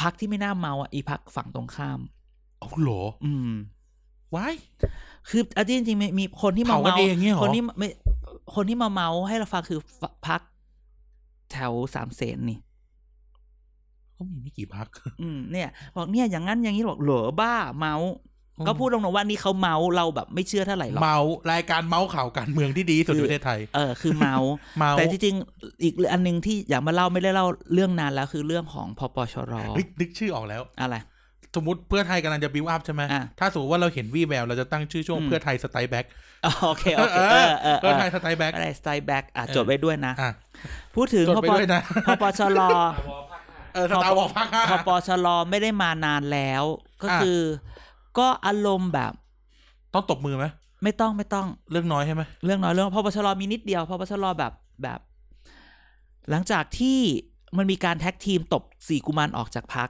พักที่ไม่น่าเมาอะอีพักฝั่งตรงข้ามเอาเหรอ อืมว้ายคือเอาจริงๆมีมีคนที่มาเผากันเมาเองเงี้ยเหรอคนที่ไม่คนที่มาเมาให้เราฟังคือฝพักแถวสามเสนนี่ ก็มีไม่กี่พักอืมเนี่ยบอกเนี่ยอย่างนั้นอย่างนี้บอกเหรอบ้าเมาส์อืมก็พูดตรงๆว่านี่เขาเมาท์เราแบบไม่เชื่อเท่าไหร่หรอกเมารายการเมาท์ข่าวการเมืองที่ดีที่สุดคือในประเทศไทย เออคือเมาท์เมาส์แต่จริงๆอีกอันหนึงที่อยากมาเล่าไม่ได้เล่าเรื่องนานแล้วคือเรื่องของพปชรเฮ้ยนึกชื่อออกแล้วอะไรสมมติเพื่อไทยกำลังจะบิวอัพใช่ไหมอะถ้าสมมติว่าเราเห็นวี่แวว เราจะตั้งชื่อช่วงอืมเพื่อไทย strike backอ๋อโอเค โอเคเออเออเอเพื่อไทย strike back อะไร strike back อะเออจดไว้ด้วยนะอะพูดถึงจดพไปปด้วยนะพปชร เออสตาร์วอลภาคห้าพปชรไม่ได้มานานแล้ว ก็อะคือ ก็อารมณ์แบบ ต้องตบมือไหมไม่ต้องไม่ต้องเรื่องน้อยใช่ไหมเรื่องน้อยเรื่องพปชรมีนิดเดียวพปชรแบบแบบ หลังจากที่มันมีการแท็กทีมตบสี่กุมารออกจากพัก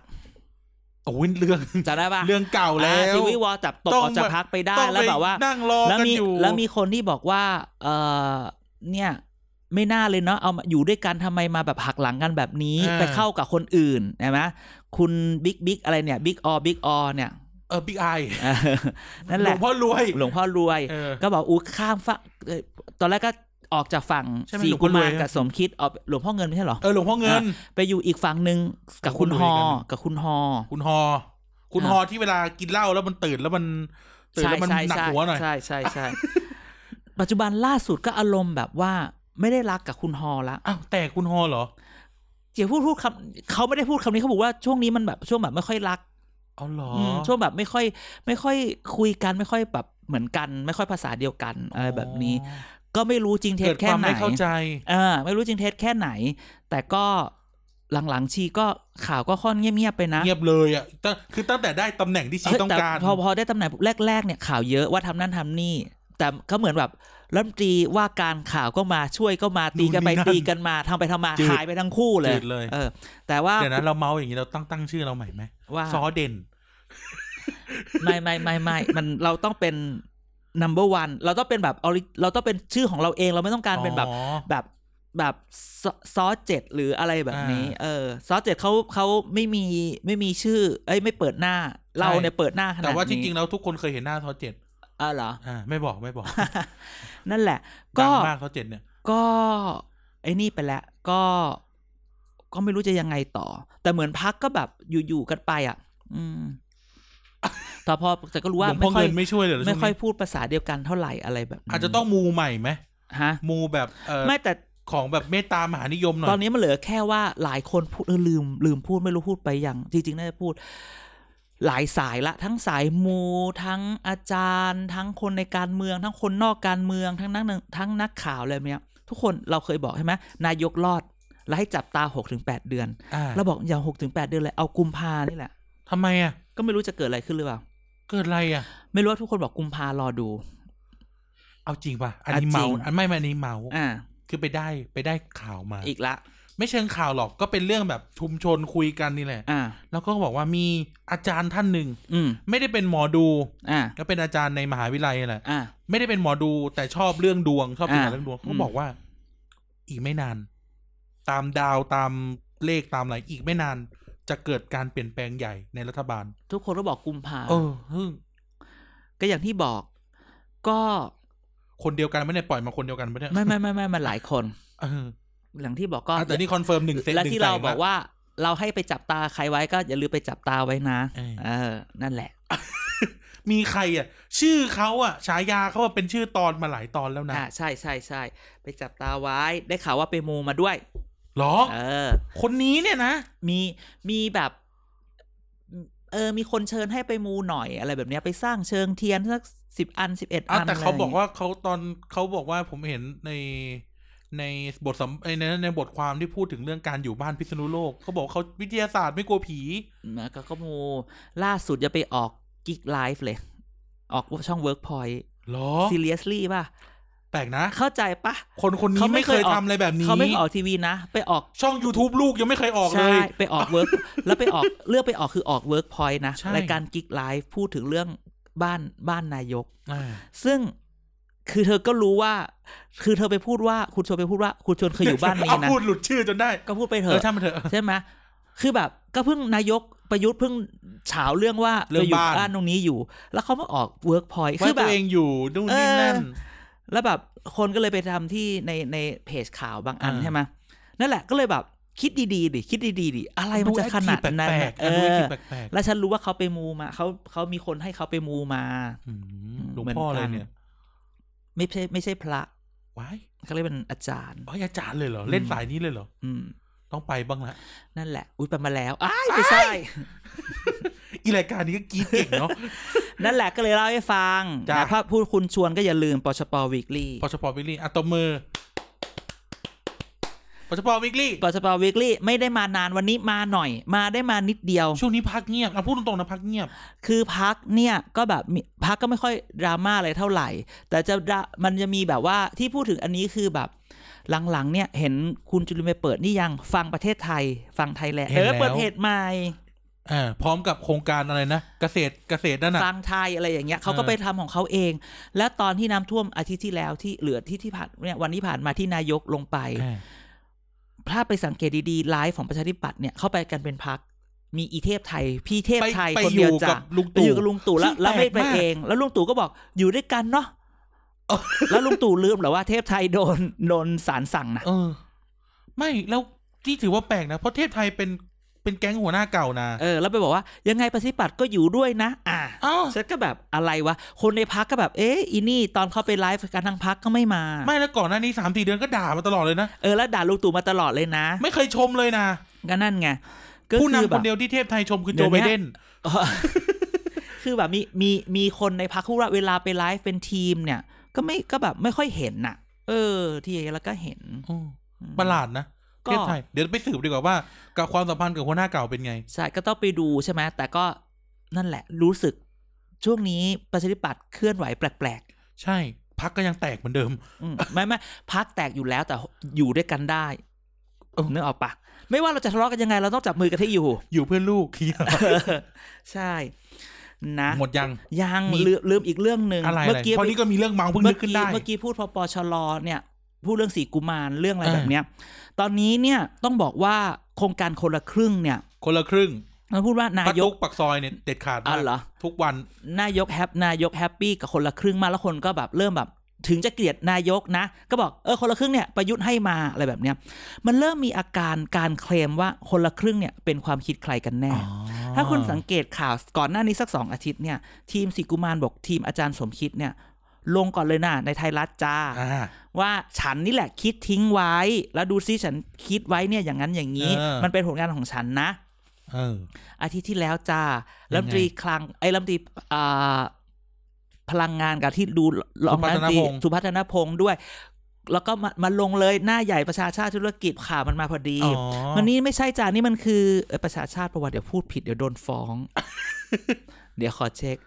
โอ้ยเรื่องจำได้ปะเรื่องเก่าแล้วซีวิวอลจับตบต้องออกจากพักไปได้ต้องแล้วแบบว่านั่งรอแล้วกันมีอยู่แล้วมีคนที่บอกว่า เออเนี่ย ไม่น่าเลยเนาะเอามาอยู่ด้วยกันทำไมมาแบบหักหลังกันแบบนี้อ่าไปเข้ากับคนอื่นใช่ไหมคุณบิ๊กบิ๊กอะไรเนี่ยบิ๊กออบิ๊กออเนี่ยเออบิ๊กไอเออนั่นแหหลละวงพ่อรวย หลวงพ่อรวยเออก็บอกอู้ข้ามฝั่งเอ่อตอนแรกก็ออกจากฝั่งใช่ไหมสี่หลวงพ่กุอรวยมารกับสมคิดออกหลวงพ่อเงินไม่ใช่เหรอเออหลวงพ่อเงิน ไปอยู่อีกฝั่งหนึ่งกับคุณหลวงฮพ่ออรวยกันกับคุณฮอ คุณฮอ คุณอะฮอที่เวลากินเหล้าแล้วมันตื่นแล้วมันตื่นแล้วมันหนักหัวหน่อยใช่ใช่ใช่ปัจจุบันล่าสุดก็อารมณ์แบบว่า ไม่ได้รักกับคุณฮอละอ้าวแต่คุณฮอเหรอ เจียวพูดพูดคำเขาไม่ได้พูดคำนี้เขาบอกว่าช่วงนี้มันแบบช่วงแบบไม่ค่อยรักเอาเหรอมช่วงแบบไม่ค่อย ไม่ค่อยคุยกันไม่ค่อยแบบเหมือนกัน ไม่ค่อยภาษาเดียวกันอะไรแบบนี้ ก็ไม่รู้จริงเท็เกิจดคแค่วามไหนไม่เข้าใจเออไม่รู้จริงเท็จแค่ไหน แต่ก็หลังๆชีก็ข่าวก็ค่อนเงียบๆไปนะ เงียบเลยอะตั้งคือตั้งแต่ได้ตำแหน่งที่ชีเฮ้ยต้องแต่การ พอพอได้ตำแหน่งแรกๆเนี่ยข่าวเยอะว่าทำนั่นทำนี่ แต่ก็เหมือนแบบ รัฐมนตรีว่าการข่าวก็มาช่วยก็มาตีกันไปตีกันมาทำไปทำมาหายไปทั้งคู่เลยจืดเลย เออ แต่ว่าเดี๋ยวนะเราเมาอย่างนี้เราตั้งตั้งชื่อเราใหม่ไหมว่าซอเด่น ไม่ไม่ไม่ไม่มันเราต้องเป็น number one เราต้องเป็นแบบ ori- เราต้องเป็นชื่อของเราเองเราไม่ต้องการเป็นแบบอ๋อแบบแบบซซอสเจ็ดหรืออะไรแบบนี้อ่าเออซอสเจ็ดเขาเขาไม่มีไม่มีชื่อ เอ้ยไม่เปิดหน้า เราเนี่ยเปิดหน้าขนาดนี้แต่ว่าจริงๆแล้วทุกคนเคยเห็นหน้าทอเจ็ด อ่าเหรออ่าไม่บอกไม่บอก นั่นแหละดัก็งมากทอเจ็ดเนี่ย ก็ไอ้นี่ไปแล้วก็ก็ไม่รู้จะยังไงต่อ แต่เหมือนพักก็แบบอยู่ๆกันไปอะ อืมแต่พอแต่ก็รู้หว่าลวงพ่อไม่ค่อยเงินไม่ช่วยเลยเหรอไม่ค่อยช่วงนี้พูดภาษาเดียวกันเท่าไหร่อะไรแบบนี้อาจจะต้องมูใหม่ไหมฮะ มูแบบเออไม่แต่ของแบบเมตตามหานิยมหน่อย ตอนนี้มันเหลือแค่ว่าหลายคนพูดเออลืมลืมพูดไม่รู้พูดไปยังจริงๆน่าจะพูด หลายสายละทั้งสายมูทั้งอาจารย์ ทั้งคนในการเมือง ทั้งคนนอกการเมืองทั้งนักทั้งนักข่าวอะไรแบบเนี้ยทุกคนเราเคยบอกใช่ไหมนายกรอด แล้วให้จับตาหกถึงแปดเดือนอ่าเราบอกอย่าหกถึงแปดเดือนเลยเอากุมภานี่แหละทำไมอะก็ไม่รู้จะเกิดอะไรขึ้นหรือเปล่า เกิดอะไรอะ ไม่รู้ว่าทุกคนบอกกุมภารอดู เอาจริงป่ะ อันนี้อะจริเมางอันไม่ไม่อันนี้เมาอ่าคือไปได้ไปได้ข่าวมาอีกละ ไม่เชิงข่าวหรอกก็เป็นเรื่องแบบชุมชนคุยกันนี่แหละอ่า แล้วก็บอกว่ามีอาจารย์ท่านหนึ่งอืม ไม่ได้เป็นหมอดูอ่า ก็เป็นอาจารย์ในมหาวิทยาลัยแหละอ่า ไม่ได้เป็นหมอดูแต่ชอบเรื่องดวงชอบศึกษาอ่าเรื่องดวงเขาอืมบอกว่า อีกไม่นาน ตามดาวตามเลขตามอะไรอีกไม่นาน จะเกิดการเปลี่ยนแปลงใหญ่ในรัฐบาล ทุกคนก็บอกกุมภาเออฮึ่งก็อย่างที่บอก ก็คนเดียวกันไม่ได้ปล่อยมาคนเดียวกันไม่ได้ไม่ไม่ไม่ไม่มันหลายคน เออ อย่างที่บอกก็อะแต่นี่คอนเฟิร์มหนึ่งเซตและหนึ่งที่แสเรางบอกละว่า เราให้ไปจับตาใครไว้ก็อย่าลืมไปจับตาไว้นะเออเออนั่นแหละ มีใครอะ ชื่อเขาอะฉายาเขาอะเป็นชื่อตอนมาหลายตอนแล้วนะอ่าใช่ใช่ใช่ไปจับตาไว้ได้ข่าวว่าไปมูมาด้วยหรอเออ คนนี้เนี่ยนะ มีมีแบบเออ มีคนเชิญให้ไปมูหน่อยอะไรแบบเนี้ยไปสร้างเชิงเทียนสักสิบอันสิบเอ็ดอ้าอัวนแต่เขาะไรบอกว่าเขาตอนเขาบอกว่าผมเห็นใน ในบทสัมในในบทความที่พูดถึงเรื่องการอยู่บ้านพิษณุโลกเขาบอกเขาวิทยาศาสตร์ไม่กลัวผีนะก็ก็มูล่าสุดจะไปออกกิกไลฟ์เลย ออกช่อง Workpoint หรอ seriously ป่ะ แปลกนะ เข้าใจปะคนคนนี้ไม่เคยออกทำอะไรแบบนี้ เขาไม่เคยออกทีวีนะ ไปออกช่อง YouTube ลูกยังไม่เคยออกเลใช่ยไปออกเวิร์กแล้วไปออกเลือกไปออกคือออกเวิร์กพอยต์นะใช่รายการกิกไลฟ์พูดถึงเรื่องบ้านบ้านนายกอ่าซึ่ง คือเธอก็รู้ว่า คือเธอไปพูดว่าคุณชวนไปพูดว่าคุณชวนเคยอยู่บ้านนี้เอานะพูดหลุดชื่อจนได้ ก็พูดไปเถเอออะช่างมันเถอะใช่ไหมคือแบบก็เพิ่งนายกประยุทธ์เพิ่งเฉาเรื่องว่าเรื่องไปอยู่บ้านบ้านตรงนี้อยู่ แล้วเขามาออกเวิร์กพอยต์ว่าคือแบบตับวเองอยู่นู่นนี่นั่นเออแล้วแบบคนก็เลยไปทำที่ในในเพจข่าวบางอันอ่าใช่ไหมนั่นแหละก็เลยแบบคิดดีๆดิคิดดีๆดิอะไรมันจะขนาดนั้นแปลน่ะกๆเออะดูอแปลกๆแปลกแล้วฉันรู้ว่าเขาไปมูมาเขาเขามีคนให้เขาไปมูมาๆอืมหลวงเหมือนพ่อเลกัยนเนี่ย ไม่ใช่ไม่ใช่พระว้ายเขาเรียกเป็นอาจารย์อ๋ออาจารย์เลยเหรอ เล่นอืมสายนี้เลยเหรอ อืม ต้องไปบ้างละนั่นแหละ อุ้ยไปมาแล้วอ้ายไม่ใช่อีรายการนี้ก็กรีดเก่งเนาะนั่นแหละก็เลยเล่าให้ฟังจ้ะนะถ้าพูดคุณชวนก็อย่าลืมปชปวีคลี่ปชปวิกลี่อะตบมือ ปชป weekly ปชป weekly ไม่ได้มานานวันนี้มาหน่อย มาได้มานิดเดียว ช่วงนี้พักเงียบเอาพูดตรงๆนะพักเงียบ คือพักเนี่ยก็แบบมีพักก็ไม่ค่อยดราม่าอะไรเท่าไหร่ แต่จะดรามันจะมีแบบว่าที่พูดถึงอันนี้คือแบบหลังๆเนี่ยเห็นคุณจุรินทร์ไปเปิดนี่ยังฟังประเทศไทย ฟังไทยแลนด์เห็นแล้วเออเปิดเพจใหม่อ่าพร้อมกับโครงการอะไรนะ เกษตรเกษตรนั่นน่ะฟังไทยอะไรอย่างเงี้ยเขาก็เออไปทำของเขาเอง และตอนที่น้ำท่วมอาทิตย์ที่แล้วที่เหลือที่ที่ผ่านเนี่ยวันที่ผ่านมาที่นายกลงไปอ่า ถ้าไปสังเกตดีๆไลฟ์ของประชาธิปัตย์เนี่ยเข้าไปกันเป็นพักมีอีเทพไทย พี่เทพไปไทยไปคนอเดียวยู่จ้ะกับลุงไปตู่อยู่กับลุงตู่แล้วซึ่งแล้วไม่แปลไปกมากเอง แล้วลุงตู่ก็บอกอยู่ด้วยกันเนาะแล้วลุงตู่ลืมเหรอว่าเทพไทยโดนโดนสารสั่งนะเออไม่แล้วที่ถือว่าแปลกนะ เพราะเทพไทยเป็น เป็นแก๊งหัวหน้าเก่านะ เออ แล้วไปบอกว่ายังไงประชาธิปัตย์ก็อยู่ด้วยนะ อ่าอ้าวฉันก็แบบอะไรวะ คนในพักก็แบบ เอ๊ะอีนี่ตอนเขาไปไลฟ์กันทั้งพักก็ไม่มา ไม่แล้วก่อนหน้านี้สามสี่เดือนก็ด่ามาตลอดเลยนะ เออ แล้วด่าลุงตู่มาตลอดเลยนะ ไม่เคยชมเลยนะก็นั่นไงก็ผู้คือนำแบคบนเดียวที่เทพไทยชมคือเดี๋โจยวไบเนี้ยเดนคือแบบมีมีมีคนในพักพูดว่าเวลาไปไลฟ์เป็นทีมเนี่ย ก็ไม่ก็แบบไม่ค่อยเห็นน่ะ เออ ที่แล้วก็เห็นอืมประหลาดนะ ก็เทพไทยเดี๋ยวไปสืบดีกว่าว่า กับความสัมพันธ์กับหัวหน้าเก่าเป็นไง ใช่ก็ต้องไปดูใช่ไหมแต่ก็นั่นแหละรู้สึก ช่วงนี้ประชาธิปัตย์เคลื่อนไหวแปลกใช่พักก็ยังแตกเหมือนเดิมๆอืมไม่ไม่พักแตกอยู่แล้วแต่อยู่ด้วยกันได้เออนึกออกปะไม่ว่าเราจะทะเลาะกันยังไง เราต้องจับมือกันให้อยู่ อยู่เพื่อนลูกเหี้ยใช่นะหมดยังยังมีลืมลืมอีกเรื่องหนึ่งอะไรเมื่อะไรอกี้เพราะนี่ก็มีเรื่องเมาเพิ่งเมื่นึอกขึ้นกี้ได้เมื่อกี้พูดพอปชรเนี่ย พูดเรื่องสีกุมารเรื่องอะไรอ่าแบบเนี้ย ตอนนี้เนี่ยต้องบอกว่าโครงการคนละครึ่งเนี่ย คนละครึ่งมันพูดว่านาปักยตุกกปักซอยเนี่ยเด็ดขาดอ๋มาอกเหรอทุกวันนายกแฮปนายกแฮปปี้กับคนละครึ่งมากแล้วคนก็แบบเริ่มแบบถึงจะเกลียดนายกนะ ก็บอกเออคนละครึ่งเนี่ยประยุทธ์ให้มาอะไรแบบเนี้ยมันเริ่มมีอาการการเคลมว่าคนละครึ่งเนี่ยเป็นความคิดใครกันแน่ ถ้าคุณสังเกตข่าวก่อนหน้านี้สักสองอาทิตย์เนี่ยทีมสิกุมารบอกทีมอาจารย์สมคิดเนี่ยลงก่อนเลยนะในไทยรัฐจ้าอ่า ว่าฉันนี่แหละคิดทิ้งไว้ แล้วดูซิฉันคิดไว้เนี่ยอย่างนั้นอย่างนี้เออมันเป็นผลงานของฉันนะเอออาทิตย์ที่แล้วจ้ารัฐมนตรีคลังไอ้รัฐมนตรีอ่าพลังงานกับที่ดูรองรัฐมนตรีสุพัฒนพงษ์สุพัฒนพงษ์ด้วย แล้วก็มามาลงเลยหน้าใหญ่ประชาชาติธุรกิจข่าวมันมาพอดีอ๋อวันนี้ไม่ใช่จ้านี่มันคือเอ่อประชาชาติประวัติเดี๋ยวพูดผิดเดี๋ยวโดนฟ้อง เดี๋ยวขอเช็ค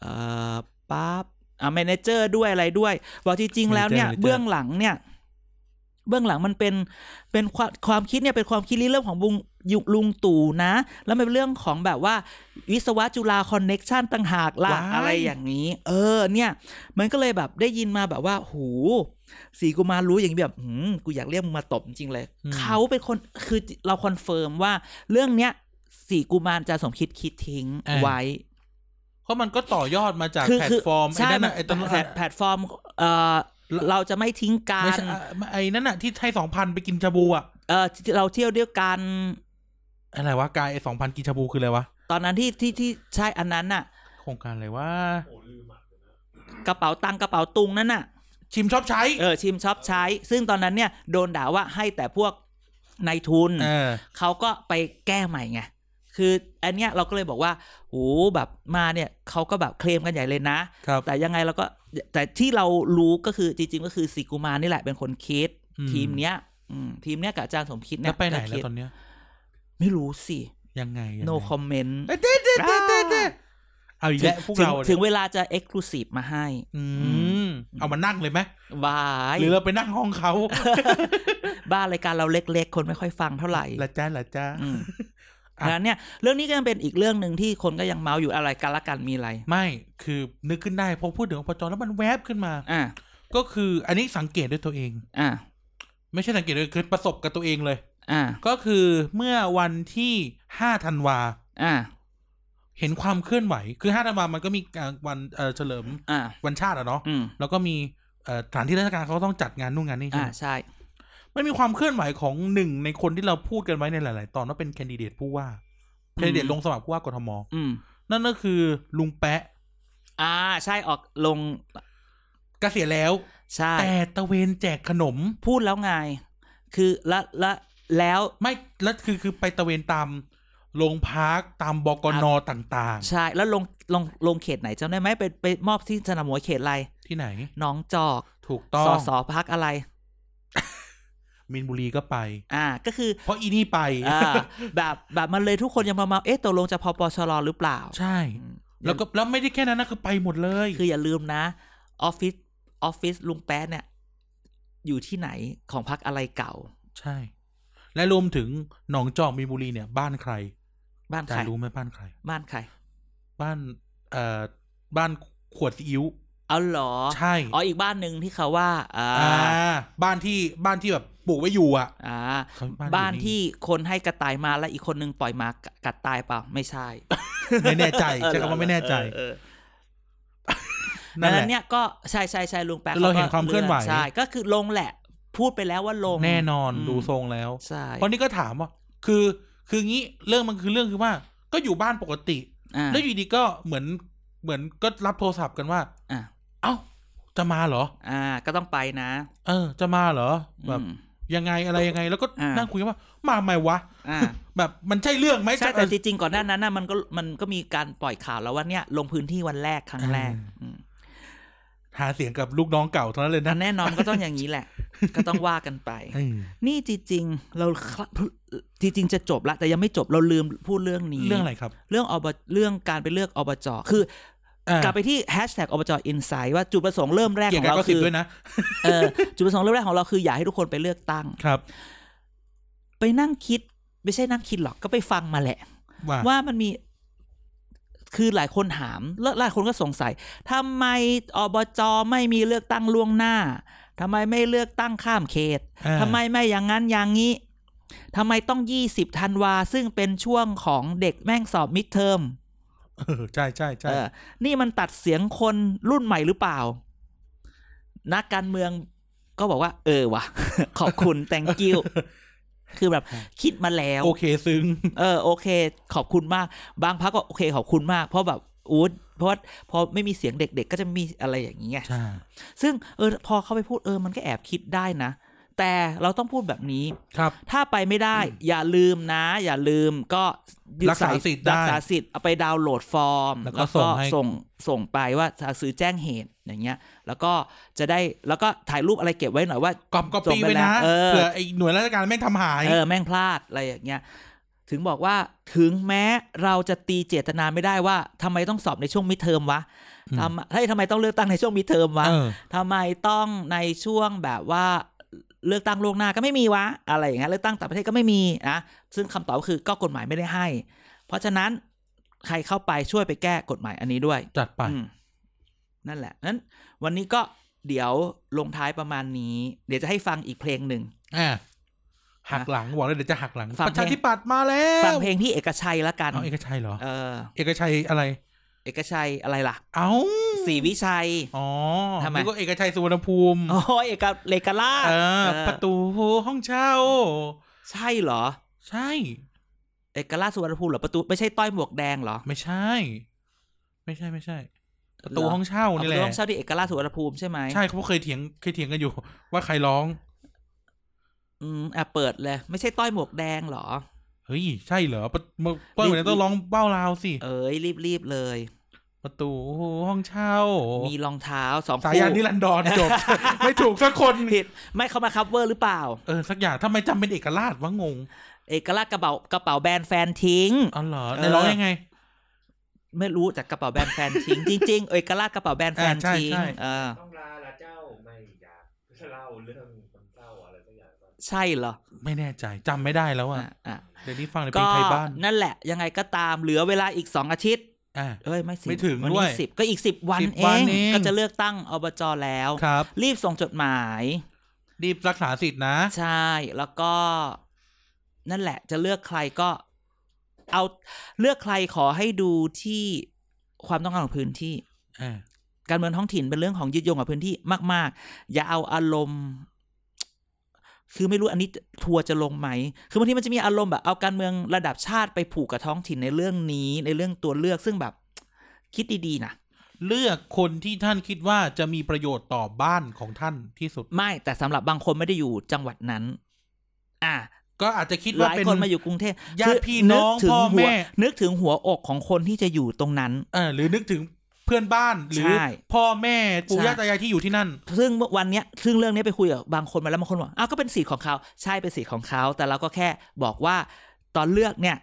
เอ่อปั๊บ อ่า Manager ด้วยอะไรด้วยบอกจริงๆแล้วเนี่ย Manager Manager เบื้องหลังเนี่ย เบื้องหลังมันเป็นเป็นความความคิดเนี่ยเป็นความคิดริเริ่มของบุงยุลุงตู่นะ แล้วมันเป็นเรื่องของแบบว่า วิศวะจุฬาคอนเน็กชันต่างหากล่ะว้ายอะไรอย่างนี้ เออ เนี่ย มันก็เลยแบบได้ยินมาแบบว่าหูสีกุมารรู้อย่างนี้แบบหืมกูอยากเรียกมึงมาตบจริงๆเลย เขาเป็นคนคือเราคอนเฟิร์มว่าเรื่องเนี้ยสีกุมารจะสมคิดคิดทิ้งไว้ เพราะมันก็ต่อยอดมาจากคือแพลคืตฟอร์มไอ้ใช่นั่นมัน่ะไอ้ตรงนั้นแพลตแพลตฟอร์มเอ่อเราจะไม่ทิ้งกัไม่นใช่อะไอ้นั่นน่ะ ที่ให้สองพันไปกินชาบูอะเออที่เราเที่ยวด้วยกัน อะไรวะกายไอ้สองพันกินชาบูคืออะไรวะ ตอนนั้นที่ที่ที่ใช่อันนั้นน่ะ โครงการอะไรวะกระเป๋าตังค์กระเป๋าตุงนั่นน่ะ ชิมชอบใช้เออชิมชอบใช้ ซึ่งตอนนั้นเนี่ยโดนด่าว่าให้แต่พวกนายทุนเออเขาก็ไปแก้ใหม่ไง คืออันเนี้ยเราก็เลยบอกว่าโอ้แบบมาเนี่ยเขาก็แบบเคลมกันใหญ่เลยนะครับแต่ยังไงเราก็แต่ที่เรารู้ก็คือจริงๆก็คือสิกุมารนี่แหละเป็นคนคิดอืมทีมเนี้ยอืมทีมเนี้ยกับอาจารย์สมคิดเนี่แล้ยวไปไหนก็แล้วคิดตอนเนี้ย ไม่รู้สิ ยังไงยังไง no comment เอ้ยเด้เด้เด้เด้เด้เอาอีกแล้วพวกถึงเราถึงเนี่ยเวลาจะ exclusive มาให้ อืมเอามานั่งเลยไหมบายหรือเราไปนั่งห้องเขา บ้านรายการเราเล็กๆ คนไม่ค่อยฟังเท่าไหร่ละจ้าละจ้าอืมอะ ดังนั้นเนี่ยเรื่องนี้ก็ยังเป็นอีกเรื่องหนึ่งที่คนก็ยังเมาอยู่อะไรกันละกันมีอะไร ไม่คือนึกขึ้นได้พอพูดถึงอปจแล้วมันแวบขึ้นมา อ่า ก็คืออันนี้สังเกตด้วยตัวเอง อ่า ไม่ใช่สังเกตด้วยคือประสบกับตัวเองเลย อ่า ก็คือเมื่อวันที่ห้าธันวา อ่า เห็นความเคลื่อนไหว คือห้าธันวามันก็มีการวันเอ่อเฉลิมอ่า วันชาติอะเนาะอืมแล้วก็มีเอ่อสถานที่ราชการเขาก็ต้องจัดงานนู่นงานนี่ใช่อ่าไหม ใช่ มันมีความเคลื่อนไหวของหนึ่งในคนที่เราพูดกันไว้ในหลาย ๆ ตอนว่าเป็นแคนดิเดตผู้ว่าแคนดิเดตลงสมัครผู้ว่ากทมอืมนั่นก็คือลุงแปะ อ่า ใช่ออกลงเกษียณแล้ว ใช่ แต่ตะเวนแจกขนมพูดแล้วไง คือละละแล้วไม่แล้วคือคือไปตะเวนตามโรงพักตามบกนต่างใช่ แล้วลงลงลงเขตไหนจำได้ไหมไปไปมอบที่สนามมวยเขตอะไรๆที่ไหนหน้องจอก ถูกต้องสอสอพักอะไร มินบุรีก็ไป อ่า ก็คือ เพราะอีนี่ไปอ่าแบบแบบมันเลยทุกคนยังมาเมาเอ๊ะตกลงจะพอปชรหรือเปล่า ใช่อืมแล้วก็แล้วไม่ได้แค่นั้นนะคือไปหมดเลย คืออย่าลืมนะออฟฟิศออฟฟิศลุงแป๊ะเนี่ย อยู่ที่ไหนของพักอะไรเก่า ใช่ และรวมถึงหนองจอกมีนบุรีเนี่ย บ้านใคร บ้านอาจาใครรย์รู้ไหมบ้านใคร บ้านใคร บ้านเอ่อบ้านขวดซีอิ๊วเอาเหรอ ใช่ อ๋ออีกบ้านหนึ่งที่เขาว่า อ่าอ่าบ้านที่บ้านที่แบบ ปลูกไว้อยู่อะอ่าเขาบ้านบ้านอยู่นี่ที่คนให้กระต่ายมาแล้วอีกคนนึงปล่อยหมากัดตายเปล่าไม่ใช่ ไม่แน่ใจใช่คำว่าไม่แน่ใจเออเออนั่ดันงแหนั้ละนเนี่ยก็ใช่ใช่ใช่ลุงแป๊ะเราเห็นก็ความเคลื่อนไหวใช่ก็คือลงแหละ พูดไปแล้วว่าลงแน่นอนอืมดูทรงแล้วใช่เพราะนี่ก็ถามว่า คือ คืองี้เรื่องมันคือเรื่องคือว่า ก็อยู่บ้านปกติอ่าแล้วอยู่ดีก็เหมือนเหมือนก็รับโทรศัพท์กันว่าอ่าเอ้าจะมาเหรอ อ่า ก็ต้องไปนะ เออ จะมาเหรอแบบอืม ยังไงอะไรยังไง แล้วก็อ่านั่นั่งคุยกันว่า มาทำไมวะอ่าแบบมันใช่เรื่องไหมใช่จะแต่จริงๆก่อนหน้านั้นนะมันก็มันก็มีการปล่อยข่าวแล้วว่าเนี่ย ลงพื้นที่วันแรกครั้งแรกอ่าอืมหาเสียงกับลูกน้องเก่าเท่านั้นเลยอันะนแน่นอนก็ต้องอย่างนี้แหละ ก็ต้องว่ากันไปเออนี่จริงๆเราจริงๆจะจบละแต่ยังไม่จบเราลืมพูดเรื่องนี้ เรื่องอะไรครับ เรื่องอบเรื่องการไปเลือกอบจคืออ่า กลับไปที่แฮชแท็กอบจอินไซด์ว่าจุดประสงค์เริ่มแรกเกี่ยขวองกับเราก็สิคืบอด้วยนะเออจุดประสงค์เริ่มแรกของเราคืออยากให้ทุกคนไปเลือกตั้งครับ ไปนั่งคิด ไม่ใช่นั่งคิดหรอกก็ไปฟังมาแหละ ว่าว่ามันมีคือหลายคนถามแล้วหลายคนก็สงสัยทำไมอบจไม่มีเลือกตั้งล่วงหน้าทำไมไม่เลือกตั้งข้ามเขตอ่าทำไมไม่อย่างนั้นอย่างนี้ทำไมต้องยี่สิบธันวาซึ่งเป็นช่วงของเด็กแม่งสอบมิดเทอม เออใช่ใช่ใช่เออนี่มันตัดเสียงคนรุ่นใหม่หรือเปล่า นักการเมืองก็บอกว่า เออว่ะขอบคุณ thank you คือแบบคิดมาแล้ว โอเคซึ้งเออโอเค ขอบคุณมาก บางพักก็โอเค ขอบคุณมาก เพราะแบบอู้เพราะว่าพอไม่มีเสียงเด็ก ๆ ก็จะมีอะไรอย่างนี้ไงใช่ซึ่งเออพอเขาไปพูดเออมันก็แอบคิดได้นะ แต่แต่เราต้องพูดแบบนี้ครับ ถ้าไปไม่ได้อย่าลืมนะ อย่าลืมก็ยึดรักษาสิทธิ์ได้รักษาสิทธิ์เอาไปดาวน์โหลดฟอร์ม แล้วก็ส่งให้ส่งส่งไปว่าจะซื้อแจ้งเหตุอย่างเงี้ย แล้วก็จะได้แล้วก็ถ่ายรูปอะไรเก็บไว้หน่อยว่ากอบก็ส่ปีงไปไว้นะแล้วเออเผื่อไอ้หน่วยราชการแม่งทำหายเออแม่งพลาดอะไรอย่างเงี้ยถึงบอกว่าถึงแม้เราจะตีเจตนาไม่ได้ว่าทำไมต้องสอบในช่วงมิดเทอมวะอืมทำเฮ้ยทำไมต้องเลือกตั้งในช่วงมิดเทอมวะเออทำไมต้องในช่วงแบบว่า เลือกตั้งล่วงหน้าก็ไม่มีวะอะไรอย่างเงี้ยเลือกตั้งต่างประเทศก็ไม่มีนะซึ่งคำตอบก็คือก็กฎหมายไม่ได้ให้ เพราะฉะนั้นใครเข้าไปช่วยไปแก้กฎหมายอันนี้ด้วย จัดไปอืมนั่นแหละนั้น วันนี้ก็เดี๋ยวลงท้ายประมาณนี้ เดี๋ยวจะให้ฟังอีกเพลงหนึ่งอ่าหักหลังบอกเลยเดี๋ยวจะหักหลังฟังประชาธิปัตย์มาแล้วฟังเพลงพี่เอกชัยละกันเอาเอกชัยเหรอเออเอกชัยอะไร เอกชัยอะไรล่ะ เอ้าศรีวิชัย อ๋อทำไมนึกว่าเอกชัยสุวรรณภูมิโอ้ยเอกเลกาลาชเออเออประตูห้องเช่า ใช่เหรอ ใช่ เอกราชสุวรรณภูมิเหรอ ประตูไม่ใช่ต้อยหมวกแดงเหรอ ไม่ใช่ ไม่ใช่ไม่ใช่ ประตูเหรอห้องเช่านี่แหละต้องเช่าที่เอกราชสุวรรณภูมิใช่ไหมใช่เขาเคยเถียงเคยเถียงกันอยู่ ว่าใครร้อง อืมอะเปิดเลย ไม่ใช่ต้อยหมวกแดงเหรอ เฮ้ย ใช่เหรอประเมื่อเปิดเหมือนต้องร้องเบ้าลาวสิ เอ้ยรีบๆเลย ประตูห้องเช่า มีรองเท้าสองสาคู่ยันนิรันดรจบ ไม่ถูกสักคนผิดไม่เขามาคัฟเวอร์หรือเปล่า เออ สักอย่างทำไมจำเป็นเอกราชวะงง เอกราชกระเป๋ากระเป๋าแบรนด์แฟนทิ้งอ๋อเหรอเออในร้องยังไงไม่รู้จากกระเป๋าแบรนด์แฟนทิ้งจริงๆ เอกราชกระเป๋าแบรนด์แฟนอ่าใช่ทิ้งใช่เออต้องลาละเจ้าไม่อยากเล่าเรื่องคนเศร้าอะไรสักอย่างก่อนใช่เหรอ ไม่แน่ใจจำไม่ได้แล้วอะอะอะ เดี๋ยวนี้ฟังในเพลก็งไทยบ้านนั่นแหละ ยังไงก็ตามเหลือเวลาอีกสองอาทิตย์อ่าเอ้ยไม่สิไม่ถึงวันด้วนี้ยสิบก็อีกสิบวัน10เอวันงเองก็จะเลือกตั้งอบจแล้วครับ รีบส่งจดหมาย รีบรักษาสิทธินะ ใช่ แล้วก็ นั่นแหละ จะเลือกใครก็ เอาเลือกใครขอให้ดูที่ความต้องการของพื้นที่อ่าการเมืองท้องถิ่นเป็นเรื่องของยึดโยงกับพื้นที่มาก ๆ อย่าเอาอารมณ์ คือไม่รู้อันนี้ทัวร์จะลงไหม คือบางทีมันจะมีอารมณ์แบบเอาการเมืองระดับชาติไปผูกกับท้องถิ่นในเรื่องนี้ ในเรื่องตัวเลือกซึ่งแบบคิดดีๆนะเลือกคนที่ท่านคิดว่าจะมีประโยชน์ต่อบ้านของท่านที่สุด ไม่แต่สำหรับบางคนไม่ได้อยู่จังหวัดนั้น อะก็อาจจะคิดหว่าลายเป็นคนมาอยู่กรุงเทพญาติคือพี่น้องกถึพ่อหัวแม่นึกถึงหัวอกของคนที่จะอยู่ตรงนั้น เออหรือนึกถึงเพื่อนบ้านหรือใช่พ่อแม่ปู่ใช่ย่าตายายที่อยู่ที่นั่น ซึ่งเมื่อวันเนี้ยซึ่งเรื่องนี้ไปคุยกับบางคนมาแล้วบางคนบอกอ้าวก็เป็นสิทธิ์ของเขาใช่เป็นสิทธิ์ของเขา แต่เราก็แค่บอกว่าตอนเลือกเนี่ย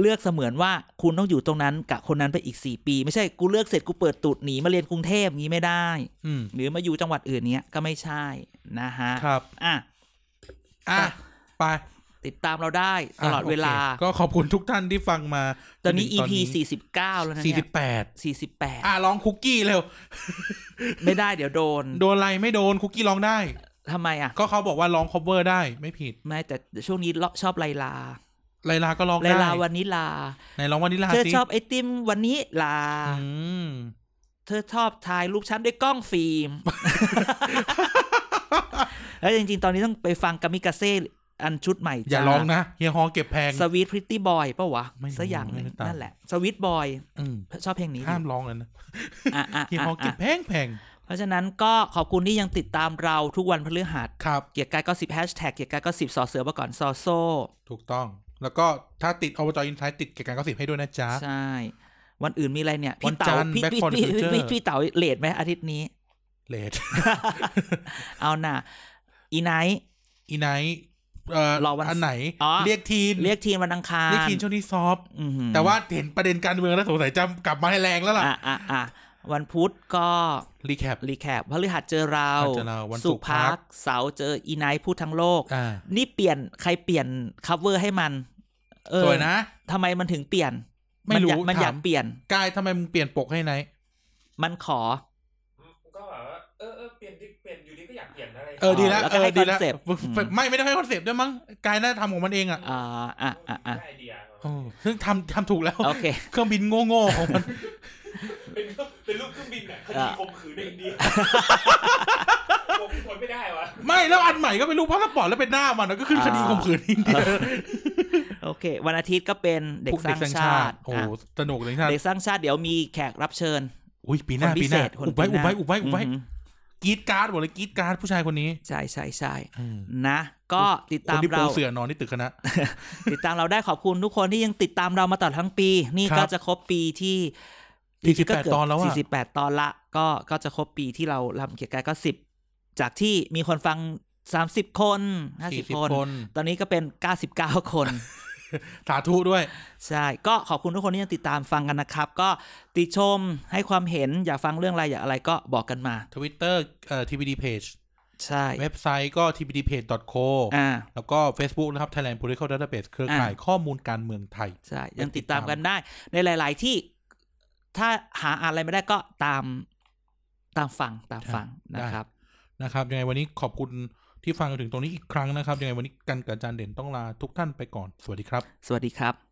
เลือกเสมือนว่าคุณต้องอยู่ตรงนั้นกับคนนั้นไปอีกสี่ปี ไม่ใช่กูเลือกเสร็จกูเปิดตูดหนีมาเรียนกรุงเทพงี้ไม่ได้อืมหรือมาอยู่จังหวัดอื่นเนี้ยก็ไม่ใช่นะฮะครับอะอะอะไป ติดตามเราได้ตลอดะโคเวลา ก็ขอบคุณทุกท่านที่ฟังมา ตอนนี้จถึง EP สี่สิบเก้าแล้วนะสี่เนี่สิยบแปดสี่สิบแปดอะลองคุกกี้เร็ว ไม่ได้เดี๋ยวโดน โดนอะไรไม่โดนคุกกี้ร้องได้ทำไมอะ ก็เขาบอกว่าร้อง cover ได้ไม่ผิด ไม่แต่ช่วงนี้ชอบไลลาไลลาก็ร้องไลได้ลาวานิลาไหนร้องวานิลาเธอสิชอบไอติมวันนี้ลาอืมเธอชอบถ่ายรูปฉันด้วยกล้องฟิล์มแล้วจริงๆ ตอนนี้ต้องไปฟังกามิกาเซ่ อันชุดใหม่อย่าร้องนะเฮียฮอเก็บแพงสวีทพริตตี้บอยปะวะไม่รู้สักอย่างหนึ่งไม่ได้ตามนั่นแหละสวีทบอยอืมชอบเพลงนี้ห้ามร้องเลยนะอะอะเฮียฮอเก็บอะแพงแพงเพราะฉะนั้นก็ขอบคุณที่ยังติดตามเราทุกวันพฤหัสครับเกียร์กายก็สิบแฮชแท็กเกียร์กายก็สิบสอเสือมาก่อนซอโซ ถูกต้อง แล้วก็ถ้าติดอบจอินไซต์ติดเกี่ยวกับก็สิบให้ด้วยนะจ๊ะ ใช่ วันอื่นมีอะไรเนี่ยวัพี่นเต๋าจันทร์พี่ Back พี่ for the พี่ Future พี่พี่เต๋าเลทไหมอาทิตย์นี้เลดเอาน่ะอีไนท์อีไนท์เอ่อ รอวันอันไหนอ๋อเรียกทีนเรียกทีมวันอังคารเรียกทีนช่วงนี้ซอฟต์อื้อหือแต่ว่าเห็นประเด็นการเมืองแล้วสงสัยจะกลับมาให้แรงแล้วล่ะอะอะอะวันพุธก็รีแคปรีแคปพฤหัสเจอเราพฤหัสเจอเราวันศุศุกกร์ร์พัพักกเสาร์เจออีไนท์พูดทั้งโลกอ่านี่เปลี่ยนใครเปลี่ยน cover ให้มัน เออสวยนะทำไมมันถึงเปลี่ยน ไม่รู้อยากมันอยากถามเปลี่ยนกายทำไมมึงเปลี่ยนปกให้ไนท์มันขอ เปลี่ยนอะไรเออดีแล้วแล้วเอก็ให้ดีแล้ว concept อืมไม่ไม่ได้ให้ concept ด้วยมั้งกายน่าจะทำของมันเองอะอ่าอะอะอะได้ไอเดียเออซึ่งทำทำถูกแล้วโอเคเครื่องบินโง่ๆของมันเป็นเป็นรูปเครื่องบินอะคดีอะข่มขืนในอินเดียผมทนไม่ได้วะไม่แล้วอันใหม่ก็เป็นรูปพาสปอร์ตแล้วเป็นหน้ามันแล้วก็ขึ้นคดีข่มขืนอินเดียโอเค วันอาทิตย์ก็เป็นเด็กพวสร้างชาติโอ้อะสนุกเลยชาติเด็กสร้างชาติเดี๋ยวมีแขกรับเชิญอุ้ยปีหคน้านพิปีหเศน้าษคนอุบไว้ปีอุบหน้าไว้อุบไว้อุบไว้อือหือ กรีดการ์ดบอกเลยกรีดการ์ดผู้ชายคนนี้ ใช่ใช่ใช่อืมนะ ก็ติดคตานมที่ปูเราเสือนอนที่ตึกคณะ ติดตามเราได้ขอบคุณทุกคนที่ยังติดตามเรามาตลอดทั้งปี นี่ครับก็จะครบปีที่48จริงๆก็เกืบตอนแล้วอะ48ตอนละ ก็ก็จะครบปีที่เราลำเกียรติกายก็สิบจากที่มีคนฟัง30คน50 40คนคน ตอนนี้ก็เป็น99คน สาธุด้วย ใช่ ก็ขอบคุณทุกคนที่ยังติดตามฟังกันนะครับ ก็ติชมให้ความเห็นอยากฟังเรื่องอะไรอยากอะไรก็บอกกันมา Twitter เอ่อ TBD Page ใช่ เว็บไซต์ก็ tbdpage.co อ่าแล้วก็ Facebook นะครับ Thailand Political Database เครือข่ายอ่าข้อมูลการเมืองไทย ใช่ ยังติดตามกันได้ ในหลาย ๆ ที่ถ้าหาอ่านอะไรไม่ได้ก็ตามตามฟังตามฟังได้นะครับนะครับยังไงวันนี้ขอบคุณ ที่ฟังจนถึงตรงนี้อีกครั้งนะครับยังไงวันนี้กันกับอาจารย์เด่นต้องลาทุกท่านไปก่อน สวัสดีครับ สวัสดีครับ